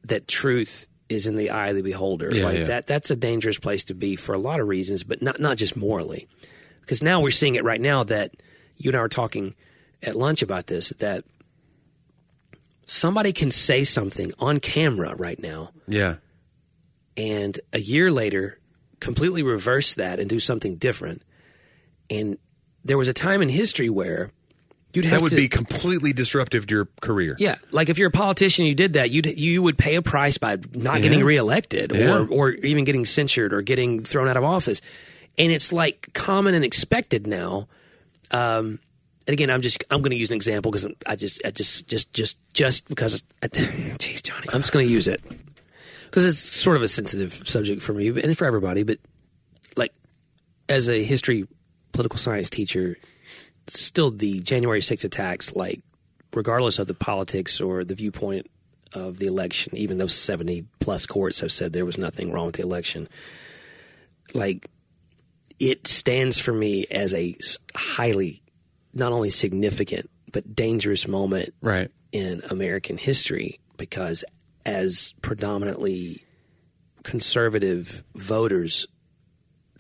Speaker 1: that truth is in the eye of the beholder.
Speaker 2: Yeah,
Speaker 1: like
Speaker 2: yeah.
Speaker 1: that. That's a dangerous place to be for a lot of reasons, but not not just morally. Because now we're seeing it right now that you and I were talking at lunch about this that somebody can say something on camera right now
Speaker 2: Yeah.
Speaker 1: and a year later completely reverse that and do something different. And there was a time in history where you'd have
Speaker 2: That would
Speaker 1: to,
Speaker 2: be completely disruptive to your career.
Speaker 1: yeah, like if you're a politician, you did that, you'd you would pay a price by not getting reelected
Speaker 2: Yeah.
Speaker 1: or or even getting censured or getting thrown out of office. And it's like common and expected now. Um, and again, I'm just I'm going to use an example because I just I just just just just because *laughs* jeez Johnny, I'm just going to use it because it's sort of a sensitive subject for me and for everybody. But like as a history political science teacher, still the January 6th attacks, like regardless of the politics or the viewpoint of the election, even though 70 plus courts have said there was nothing wrong with the election, like it stands for me as a highly, not only significant, but dangerous moment
Speaker 2: Right.
Speaker 1: in American history because as predominantly conservative voters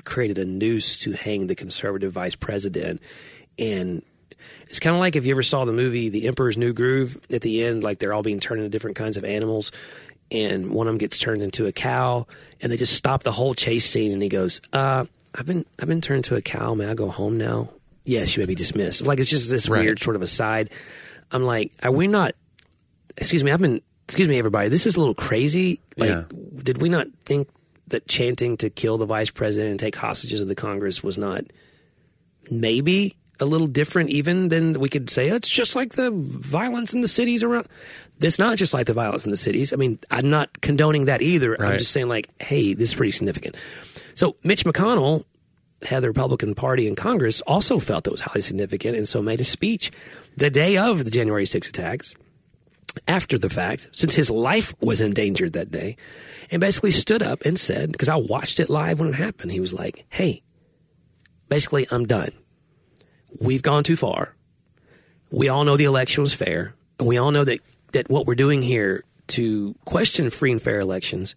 Speaker 1: created a noose to hang the conservative vice president and it's kind of like if you ever saw the movie The Emperor's New Groove at the end like they're all being turned into different kinds of animals and one of them gets turned into a cow and they just stop the whole chase scene and he goes uh I've been I've been turned into a cow may I go home now yes you may be dismissed like it's just this
Speaker 2: Right.
Speaker 1: weird sort of aside I'm like are we not excuse me, I've been excuse me everybody, this is a little crazy. Like
Speaker 2: Yeah.
Speaker 1: did we not think that chanting to kill the vice president and take hostages of the Congress was not maybe a little different even than we could say oh, it's just like the violence in the cities around it's not just like the violence in the cities. I mean, I'm not condoning that either. I'm just saying like, hey, this is pretty significant. So Mitch McConnell had the Republican Party in Congress also felt that was highly significant and so made a speech the day of the January 6 attacks after the fact, since his life was endangered that day, and basically stood up and said, because I watched it live when it happened, he was like, hey, basically, I'm done. We've gone too far. We all know the election was fair, and we all know that, that what we're doing here to question free and fair elections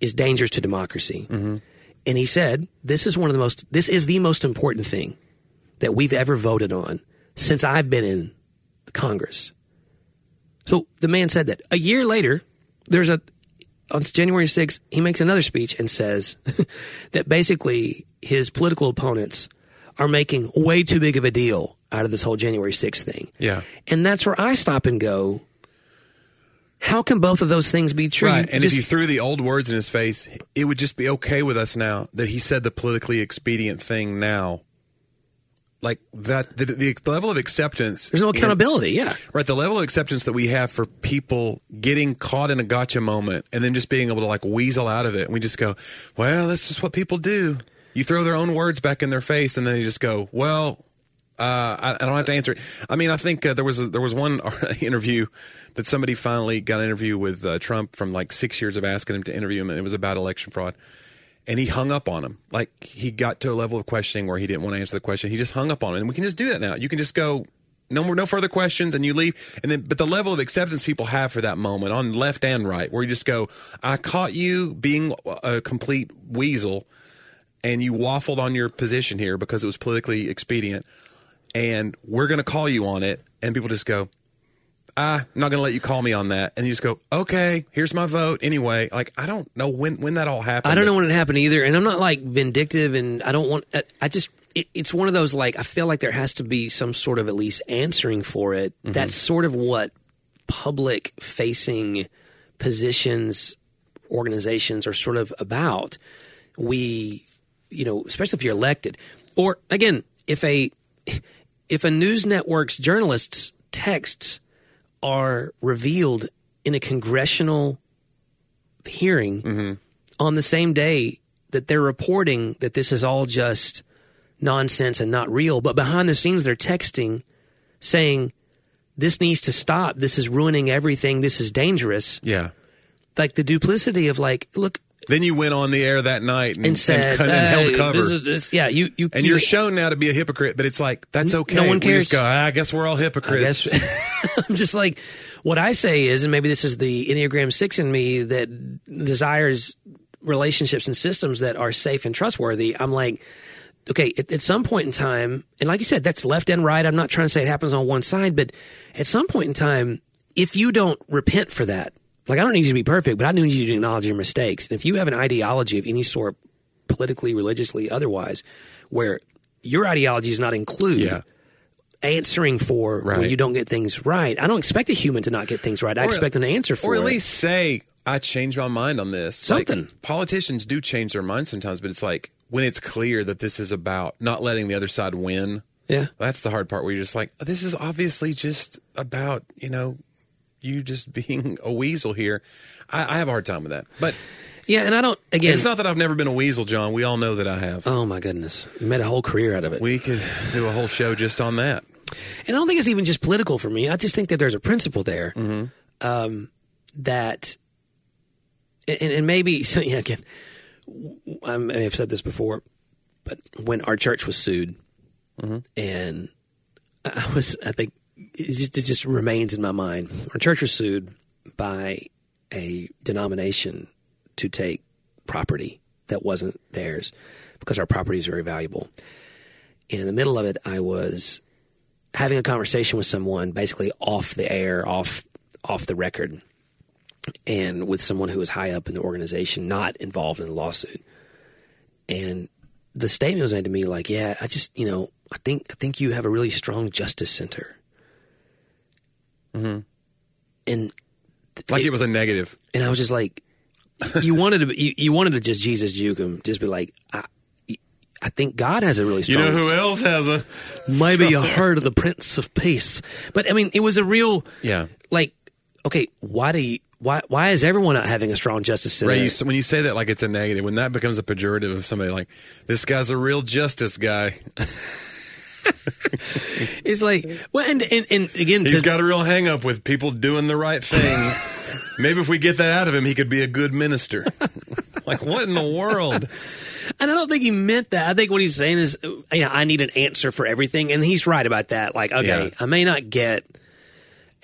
Speaker 1: is dangerous to democracy. Mm-hmm. And he said, this is one of the most, this is the most important thing that we've ever voted on since I've been in Congress. So the man said that. A year later, there's a on January 6th, he makes another speech and says *laughs* that basically his political opponents are making way too big of a deal out of this whole January 6th thing.
Speaker 2: Yeah.
Speaker 1: And that's where I stop and go, how can both of those things be true?
Speaker 2: Right. And
Speaker 1: Just-
Speaker 2: if you threw the old words in his face, it would just be okay with us now that he said the politically expedient thing now. Like that, the, the level of acceptance.
Speaker 1: there's no accountability. yeah.
Speaker 2: Right, the level of acceptance that we have for people getting caught in a gotcha moment and then just being able to like weasel out of it. And we just go, well, that's just what people do. You throw their own words back in their face and then they just go, well, uh, I, I don't have to answer it. I mean, I think uh, there was a, there was one *laughs* interview that somebody finally got an interview with uh, Trump from like six years of asking him to interview him, and it was about election fraud. And he hung up on him. Like he got to a level of questioning where he didn't want to answer the question. He just hung up on him, and we can just do that now. You can just go, no more, no further questions, and you leave. And then, but the level of acceptance people have for that moment on left and right, where you just go, I caught you being a complete weasel, and you waffled on your position here because it was politically expedient, and we're going to call you on it, and people just go, ah, I'm not going to let you call me on that, and you just go, okay, here's my vote anyway. Like I don't know when when that all happened.
Speaker 1: I don't know when it happened either, and I'm not like vindictive, and I don't want. I, I just it, it's one of those like I feel like there has to be some sort of at least answering for it. That's sort of what public facing positions, organizations are sort of about. We, you know, especially if you're elected, or again, if a if a news network's journalists' texts are revealed in a congressional hearing mm-hmm. on the same day that they're reporting that this is all just nonsense and not real, but behind the scenes they're texting saying this needs to stop. This is ruining everything. This is dangerous.
Speaker 2: Yeah.
Speaker 1: Like the duplicity of like, look,
Speaker 2: Then you went on the air that night and,
Speaker 1: and said,
Speaker 2: and, and held
Speaker 1: "Hey,
Speaker 2: cover.
Speaker 1: this is- this- yeah, you, you,
Speaker 2: and
Speaker 1: you,
Speaker 2: you're shown now to be a hypocrite, but it's like that's okay.
Speaker 1: no one cares.
Speaker 2: go, "Ah, I guess we're all hypocrites. *laughs*
Speaker 1: I'm just like what I say is, and maybe this is the Enneagram Six in me that desires relationships and systems that are safe and trustworthy. I'm like, okay, at, at some point in time, and like you said, that's left and right. I'm not trying to say it happens on one side, but at some point in time, if you don't repent for that, like I don't need you to be perfect, but I do need you to acknowledge your mistakes. And if you have an ideology of any sort, politically, religiously, otherwise, where your ideology does not include
Speaker 2: Yeah.
Speaker 1: answering for when you don't get things right. I don't expect a human to not get things right. I
Speaker 2: Or-
Speaker 1: expect an answer for
Speaker 2: or at
Speaker 1: it.
Speaker 2: least say I changed my mind on this.
Speaker 1: Something.
Speaker 2: Like, politicians do change their minds sometimes, but it's like when it's clear that this is about not letting the other side win.
Speaker 1: yeah.
Speaker 2: That's the hard part where you're just like, this is obviously just about, you know, you just *laughs* being a weasel here. I, I have a hard time with that. But
Speaker 1: Yeah, and I don't again
Speaker 2: it's not that I've never been a weasel, John. We all know that I have.
Speaker 1: Oh my goodness. You made a whole career out of it.
Speaker 2: we could do a whole show just on that.
Speaker 1: and I don't think it's even just political for me. I just think that there's a principle there um, that, and, and maybe *laughs* so. Yeah, again, I may have said this before, but when our church was sued, and I was, I think it just it just remains in my mind. Our church was sued by a denomination to take property that wasn't theirs because our property is very valuable. And in the middle of it, I was having a conversation with someone, basically off the air, off off the record, and with someone who was high up in the organization, not involved in the lawsuit. And the statement was made to me like, "Yeah, I just, you know, I think I think you have a really strong justice center." Mm-hmm. And
Speaker 2: Like it was a negative.
Speaker 1: and I was just like, you wanted to, you, you wanted to just Jesus juke him, just be like, I, I think God has a really
Speaker 2: You
Speaker 1: strong.
Speaker 2: know who else has a
Speaker 1: Maybe you heard of the Prince of Peace, but I mean, it was a real,
Speaker 2: Yeah.
Speaker 1: like, okay, why do you, why, why is everyone not having a strong justice center?
Speaker 2: Ray, you, when you say that like it's a negative, when that becomes a pejorative of somebody like this guy's a real justice guy, *laughs* *laughs*
Speaker 1: it's like, well, and and, and again,
Speaker 2: he's
Speaker 1: to-
Speaker 2: got a real hang up with people doing the right thing. *laughs* Maybe if we get that out of him, he could be a good minister. *laughs* like what in the world?
Speaker 1: And I don't think he meant that. I think what he's saying is, you know, I need an answer for everything, and he's right about that. Like, okay,
Speaker 2: Yeah.
Speaker 1: I may not get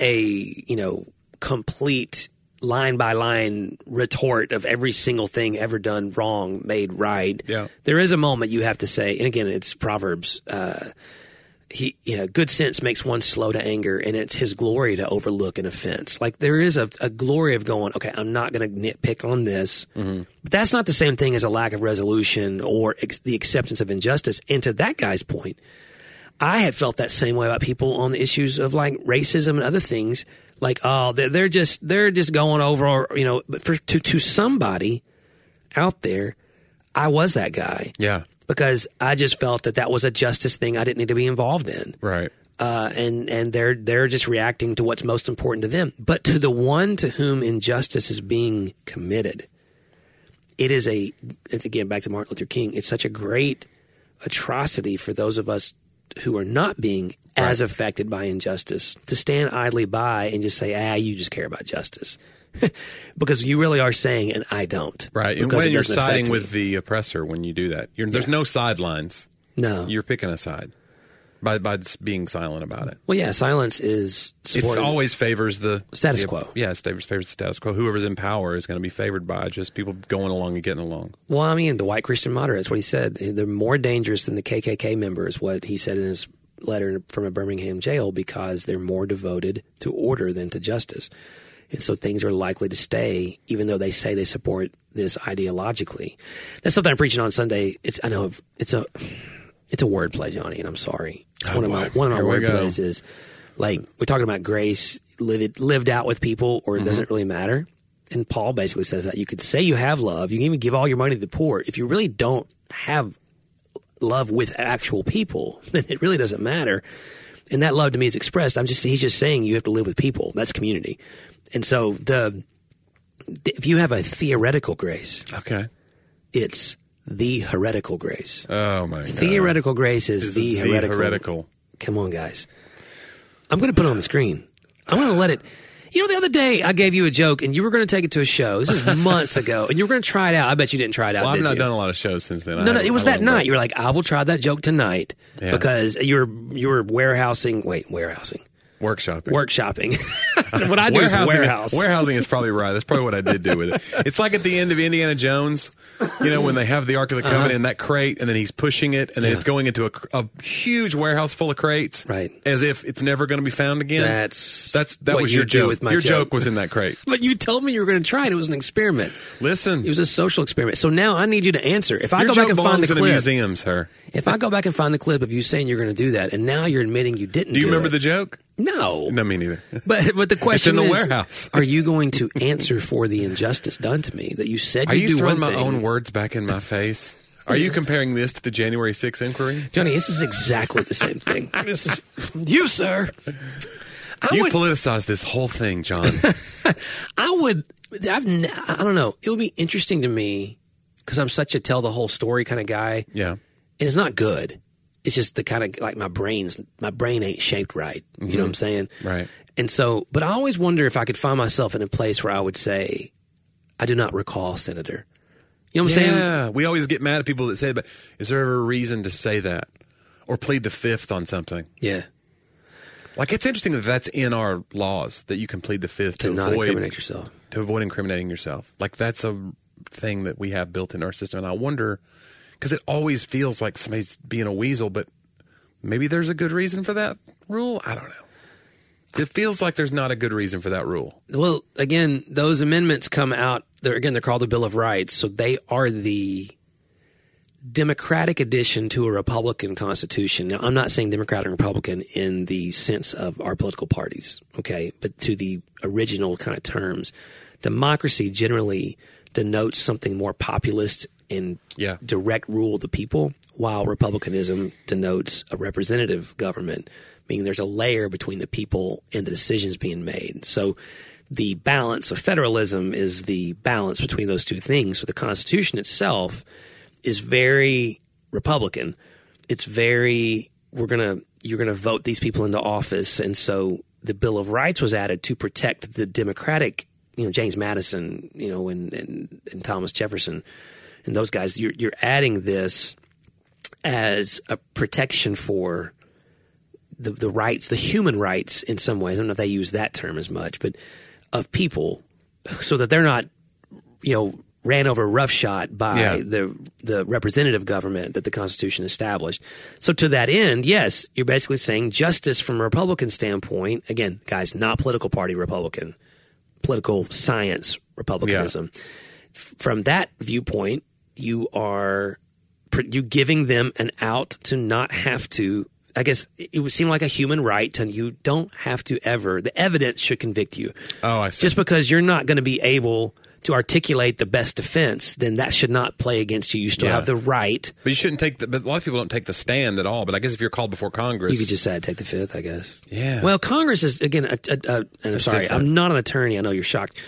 Speaker 1: a you know complete line by line retort of every single thing ever done wrong made right.
Speaker 2: Yeah.
Speaker 1: there is a moment you have to say, and again, it's Proverbs. Uh, he, you know, good sense makes one slow to anger, and it's his glory to overlook an offense. Like there is a, a glory of going, okay, I'm not going to nitpick on this, but that's not the same thing as a lack of resolution or ex- the acceptance of injustice. And to that guy's point, I had felt that same way about people on the issues of like racism and other things. Like, oh, they're, they're just they're just going over, or, you know. But for to to somebody out there, I was that guy
Speaker 2: Yeah,
Speaker 1: because I just felt that that was a justice thing I didn't need to be involved in.
Speaker 2: right.
Speaker 1: Uh, and and they're they're just reacting to what's most important to them. But to the one to whom injustice is being committed, it is a it's again back to Martin Luther King. It's such a great atrocity for those of us who are not being as affected by injustice to stand idly by and just say, "Ah, you just care about justice," *laughs* because you really are saying, "And I don't."
Speaker 2: Right. And when you're siding with the oppressor when you do that, there's no sidelines.
Speaker 1: no,
Speaker 2: You're picking a side by by being silent about it.
Speaker 1: well, yeah, silence is
Speaker 2: It always favors the
Speaker 1: Status
Speaker 2: the-
Speaker 1: quo.
Speaker 2: Yeah, it favors, favors the status quo. Whoever's in power is going to be favored by just people going along and getting along.
Speaker 1: Well, I mean, the white Christian moderates, what he said. They're more dangerous than the KKK members, what he said in his letter from a Birmingham jail, because they're more devoted to order than to justice. And so things are likely to stay, even though they say they support this ideologically. That's something I'm preaching on Sunday. It's I know it's a it's a wordplay, Johnny, and I'm sorry. It's one of my one of my
Speaker 2: go.
Speaker 1: is like we're talking about grace lived lived out with people, or it
Speaker 2: Mm-hmm.
Speaker 1: doesn't really matter. And Paul basically says that you could say you have love, you can even give all your money to the poor. If you really don't have love with actual people, *laughs* then it really doesn't matter. And that love to me is expressed. I'm just he's just saying you have to live with people. That's community. And so the if you have a theoretical grace,
Speaker 2: Okay.
Speaker 1: it's the heretical grace.
Speaker 2: Oh my god.
Speaker 1: Theoretical grace is,
Speaker 2: Is
Speaker 1: the,
Speaker 2: the
Speaker 1: heretical.
Speaker 2: heretical.
Speaker 1: Come on, guys. I'm going to put it on the screen. I'm going to let it. You know, the other day I gave you a joke and you were going to take it to a show. This is *laughs* months ago, and you were going to try it out. I bet you didn't try it out.
Speaker 2: Well, I've not
Speaker 1: you?
Speaker 2: done a lot of shows since then.
Speaker 1: No, no, it was
Speaker 2: I
Speaker 1: that night. You were like, I will try that joke tonight
Speaker 2: Yeah.
Speaker 1: because you're you were warehousing. Wait, warehousing,
Speaker 2: workshopping.
Speaker 1: workshopping. *laughs* what I do is
Speaker 2: warehousing,
Speaker 1: warehouse.
Speaker 2: warehousing is probably right. That's probably what I did do with it. It's like at the end of Indiana Jones, you know, when they have the Ark of the Covenant in that crate, and then he's pushing it, and then
Speaker 1: Uh-huh. Yeah.
Speaker 2: it's going into a, a huge warehouse full of crates,
Speaker 1: Right.
Speaker 2: As if it's never going to be found again.
Speaker 1: That's
Speaker 2: that's that was your joke.
Speaker 1: with my
Speaker 2: your
Speaker 1: joke.
Speaker 2: joke was in that crate. *laughs*
Speaker 1: But you told me you were going to try it. It was an experiment.
Speaker 2: Listen,
Speaker 1: It was a social experiment. So now I need you to answer. If I
Speaker 2: your
Speaker 1: go back and find the clip,
Speaker 2: museum, sir.
Speaker 1: if I go back and find the clip of you saying you're going to do that, and now you're admitting you didn't.
Speaker 2: Do you remember
Speaker 1: it,
Speaker 2: the joke?
Speaker 1: No.
Speaker 2: No, me neither.
Speaker 1: But but the question
Speaker 2: the
Speaker 1: is,
Speaker 2: warehouse. *laughs*
Speaker 1: are you going to answer for the injustice done to me that you said
Speaker 2: Are
Speaker 1: you
Speaker 2: you
Speaker 1: do
Speaker 2: throwing my
Speaker 1: thing?
Speaker 2: own words back in my face? Are you comparing this to the January 6th inquiry?
Speaker 1: Johnny, this is exactly the same thing. *laughs* This is you, sir. I
Speaker 2: You
Speaker 1: would,
Speaker 2: politicized this whole thing, John. *laughs*
Speaker 1: I would, I've, I don't know. It would be interesting to me because I'm such a tell the whole story kind of guy,
Speaker 2: yeah.
Speaker 1: and it's not good. It's just the kind of like my brain's my brain ain't shaped right. You know what I'm mm-hmm. saying?
Speaker 2: Right.
Speaker 1: And so, but I always wonder if I could find myself in a place where I would say, I do not recall, Senator. You know what I'm saying?
Speaker 2: Yeah, we always get mad at people that say, "But is there ever a reason to say that or plead the fifth on something?"
Speaker 1: Yeah.
Speaker 2: Like it's interesting that that's in our laws that you can plead the fifth to,
Speaker 1: To not
Speaker 2: avoid
Speaker 1: incriminate yourself.
Speaker 2: to avoid incriminating yourself. Like that's a thing that we have built in our system, and I wonder because it always feels like somebody's being a weasel, but maybe there's a good reason for that rule. I don't know. It feels like there's not a good reason for that rule.
Speaker 1: Well, again, those amendments come out. They're again, they're called the Bill of Rights, so they are the democratic addition to a Republican Constitution. Now, I'm not saying Democrat and Republican in the sense of our political parties, okay, but to the original kind of terms. Democracy generally denotes something more populist and
Speaker 2: Yeah.
Speaker 1: direct rule of the people, while republicanism denotes a representative government, meaning there's a layer between the people and the decisions being made. So the balance of federalism is the balance between those two things. So the Constitution itself is very Republican. It's very we're gonna you're gonna vote these people into office, and so the Bill of Rights was added to protect the Democratic, you know, James Madison, you know, and and, and Thomas Jefferson, and those guys. You're you're adding this as a protection for the the rights, the human rights in some ways. I don't know if they use that term as much, but of people, so that they're not, you know, ran over roughshod by
Speaker 2: Yeah.
Speaker 1: the the representative government that the Constitution established. So to that end, yes, you're basically saying justice from a Republican standpoint. Again, guys, not political party Republican, political science Republicanism. F- From that viewpoint, you are you giving them an out to not have to. I guess it would seem like a human right and you don't have to ever. The evidence should convict you.
Speaker 2: Oh, I see.
Speaker 1: Just because you're not going to be able to articulate the best defense, then that should not play against you. You still
Speaker 2: Yeah.
Speaker 1: have the right.
Speaker 2: But you shouldn't take the. But a lot of people don't take the stand at all. But I guess if you're called before Congress,
Speaker 1: You could just say, take the fifth, I guess.
Speaker 2: Yeah.
Speaker 1: Well, Congress is, again, a, a, a, and I'm sorry,
Speaker 2: different.
Speaker 1: I'm not an attorney. I know you're shocked.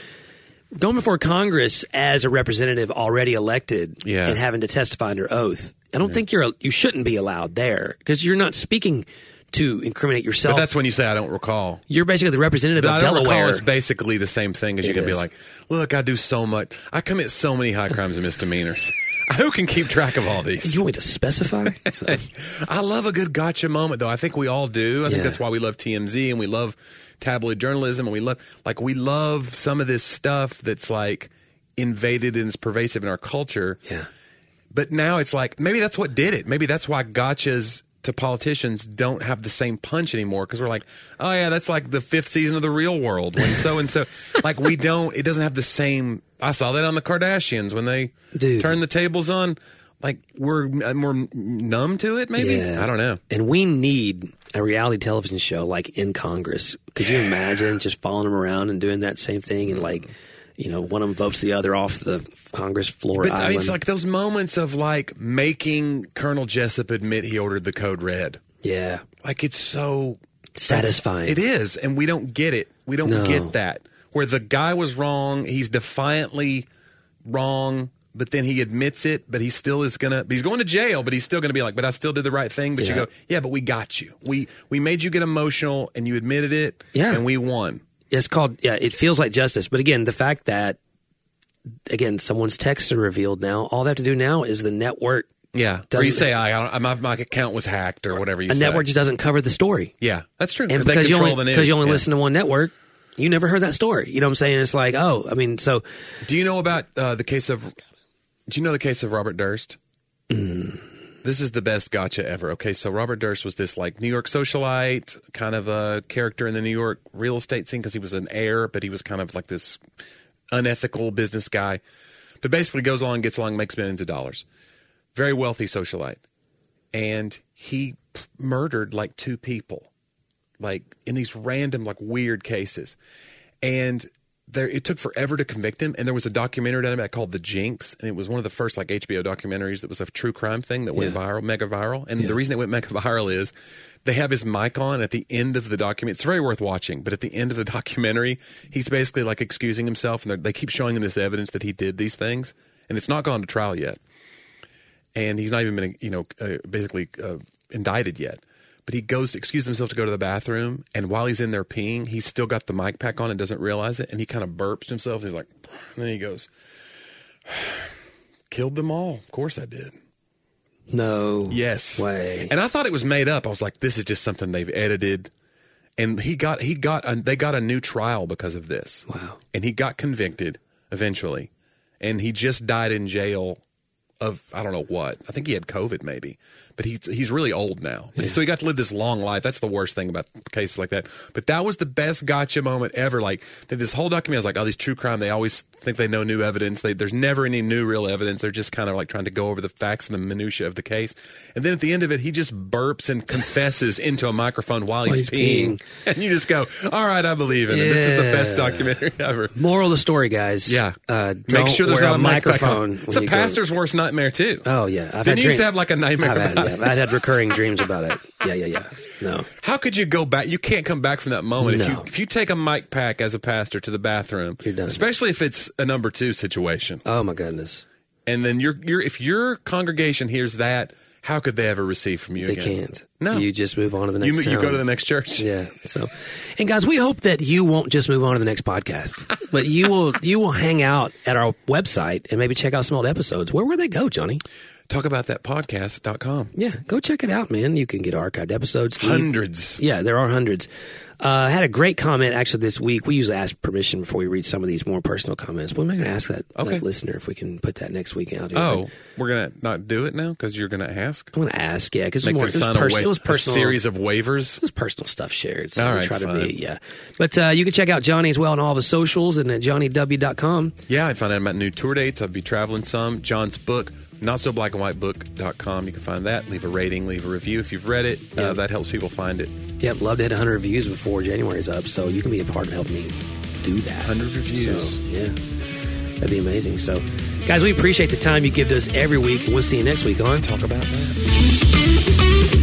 Speaker 1: Going before Congress as a representative already elected
Speaker 2: Yeah.
Speaker 1: and having to testify under oath, I don't think you're, you shouldn't be allowed there because you're not speaking to incriminate yourself.
Speaker 2: But that's when you say I don't recall.
Speaker 1: you're basically the representative
Speaker 2: But I don't
Speaker 1: Delaware.
Speaker 2: recall is basically the same thing as you
Speaker 1: It
Speaker 2: can be like, look, I do so much. I commit so many high crimes and misdemeanors. *laughs* Who can keep track of all these?
Speaker 1: you want me to specify? So- *laughs*
Speaker 2: I love a good gotcha moment, though. I think we all do. I think that's why we love TMZ and we love tabloid journalism and we love, like, we love some of this stuff that's like invaded and is pervasive in our culture.
Speaker 1: yeah.
Speaker 2: But now it's like maybe that's what did it. Maybe that's why gotchas to politicians don't have the same punch anymore because we're like, oh yeah, that's like the fifth season of the Real World when so and so. Like we don't. It doesn't have the same. I saw that on the Kardashians when they
Speaker 1: Dude.
Speaker 2: turned the tables on. Like we're uh, more numb to it. Maybe
Speaker 1: Yeah.
Speaker 2: I don't know.
Speaker 1: And we need a reality television show like in Congress. Could you imagine just following them around and doing that same thing and like you know, one of them votes the other off the Congress floor
Speaker 2: But I
Speaker 1: island.
Speaker 2: mean, it's like those moments of like making Colonel Jessup admit he ordered the code red.
Speaker 1: yeah,
Speaker 2: Like it's so
Speaker 1: satisfying.
Speaker 2: It is, and we don't get it. We don't
Speaker 1: No.
Speaker 2: get that. Where the guy was wrong, he's defiantly wrong, but then he admits it, but he still is gonna he's going to jail, but he's still gonna be like, But I still did the right thing. But you go, Yeah, but we got you. We we made you get emotional and you admitted it.
Speaker 1: Yeah.
Speaker 2: And we won.
Speaker 1: It's called yeah. It feels like justice, but again, the fact that again someone's texts are revealed now. All they have to do now is the network.
Speaker 2: Yeah. Or you say I, I my, my account was hacked or whatever you
Speaker 1: A
Speaker 2: say.
Speaker 1: network just doesn't cover the story,
Speaker 2: Yeah, that's true.
Speaker 1: and because you only because you only
Speaker 2: Yeah.
Speaker 1: listen to one network, you never heard that story. You know what I'm saying? It's like oh, I mean, so
Speaker 2: Do you know about uh, the case of? Do you know the case of Robert Durst? This is the best gotcha ever. Okay, so Robert Durst was this like New York socialite, kind of a character in the New York real estate scene because he was an heir, but he was kind of like this unethical business guy. But basically, goes along, gets along, makes millions of dollars. Very wealthy socialite, and he p- murdered like two people like in these random like weird cases and there it took forever to convict him and there was a documentary done about called the jinx and it was one of the first like hbo documentaries that was a true crime thing that went
Speaker 1: Yeah.
Speaker 2: viral mega viral. And the reason it went mega *laughs* viral is they have his mic on at the end of the document. It's very worth watching but at the end of the *laughs* documentary he's basically like excusing himself and they keep showing him this evidence that he did these things and it's not gone to trial yet. And he's not even been you know uh, basically uh, indicted yet but he goes to excuse himself to go to the bathroom and while he's in there peeing he's still got the mic pack on and doesn't realize it and he kind of burps himself. He's like *sighs* and then he goes *sighs* killed them all. Of course i did.
Speaker 1: No
Speaker 2: yes.
Speaker 1: way.
Speaker 2: and i thought it was made up. I was like this is just something they've edited. And he got he got a, they got a new trial because of this.
Speaker 1: Wow.
Speaker 2: and he got convicted eventually. And he just died in jail of I don't know what. I think he had COVID maybe, but he's he's really old now. So he got to live this long life. That's the worst thing about cases like that. But that was the best gotcha moment ever. Like this whole document I was like, oh, these true crime. They always think they know new evidence. They, there's never any new real evidence. They're just kind of like trying to go over the facts and the minutia of the case. And then at the end of it, he just burps and confesses *laughs* into a microphone while he's,
Speaker 1: he's
Speaker 2: peeing. *laughs* and you just go, all right, I believe it. This is the best documentary *laughs* ever.
Speaker 1: Moral of the story, guys.
Speaker 2: Yeah.
Speaker 1: uh,
Speaker 2: Make sure there's not
Speaker 1: a microphone.
Speaker 2: It's a
Speaker 1: you go-
Speaker 2: pastor's worst nightmare too.
Speaker 1: Oh yeah, I've
Speaker 2: Didn't
Speaker 1: had
Speaker 2: you used to have like a nightmare
Speaker 1: I've had, yeah? I've had recurring dreams about it. Yeah, yeah, yeah. No,
Speaker 2: How could you go back? You can't come back from that moment. If you if you take a mic pack as a pastor to the bathroom,
Speaker 1: You're done.
Speaker 2: especially if it's a number two situation,
Speaker 1: oh my goodness,
Speaker 2: and then your your if your congregation hears that, how could they ever receive from you
Speaker 1: they
Speaker 2: again?
Speaker 1: can't.
Speaker 2: No.
Speaker 1: you just move on to the
Speaker 2: You
Speaker 1: next.
Speaker 2: you go to the next church. *laughs*
Speaker 1: Yeah. So, and guys, we hope that you won't just move on to the next podcast, *laughs* but you will you will hang out at our website and maybe check out some old episodes. Where would they go, Johnny?
Speaker 2: Talk about that podcast.com.
Speaker 1: Yeah, go check it out, man. You can get archived episodes.
Speaker 2: Hundreds.
Speaker 1: Yeah, there are hundreds. Uh, I had a great comment actually this week. We usually ask permission before we read some of these more personal comments, but I'm not going to ask that, that listener if we can put that next week out. here.
Speaker 2: Oh, we're gonna not do it now because you're gonna ask.
Speaker 1: I'm going to ask, yeah, because it, was more- it was, pers-
Speaker 2: wa-
Speaker 1: it was
Speaker 2: a
Speaker 1: personal.
Speaker 2: series of waivers.
Speaker 1: it was personal stuff shared. So
Speaker 2: All
Speaker 1: we
Speaker 2: right,
Speaker 1: try to be, yeah. But uh, you can check out Johnny as well on all of his socials and at johnnyw.com.
Speaker 2: Yeah, I found out about new tour dates. I'll be traveling some. John's book, not so black and white book.com. You can find that. Leave a rating, leave a review if you've read it.
Speaker 1: Yeah.
Speaker 2: Uh, that helps people find it.
Speaker 1: Yep, love to hit 100 reviews before January's up, so you can be a part of helping me do that.
Speaker 2: 100 reviews.
Speaker 1: So, yeah, that'd be amazing. So, guys, we appreciate the time you give to us every week, and we'll see you next week on
Speaker 2: Talk about that.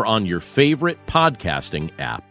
Speaker 4: or on your favorite podcasting app.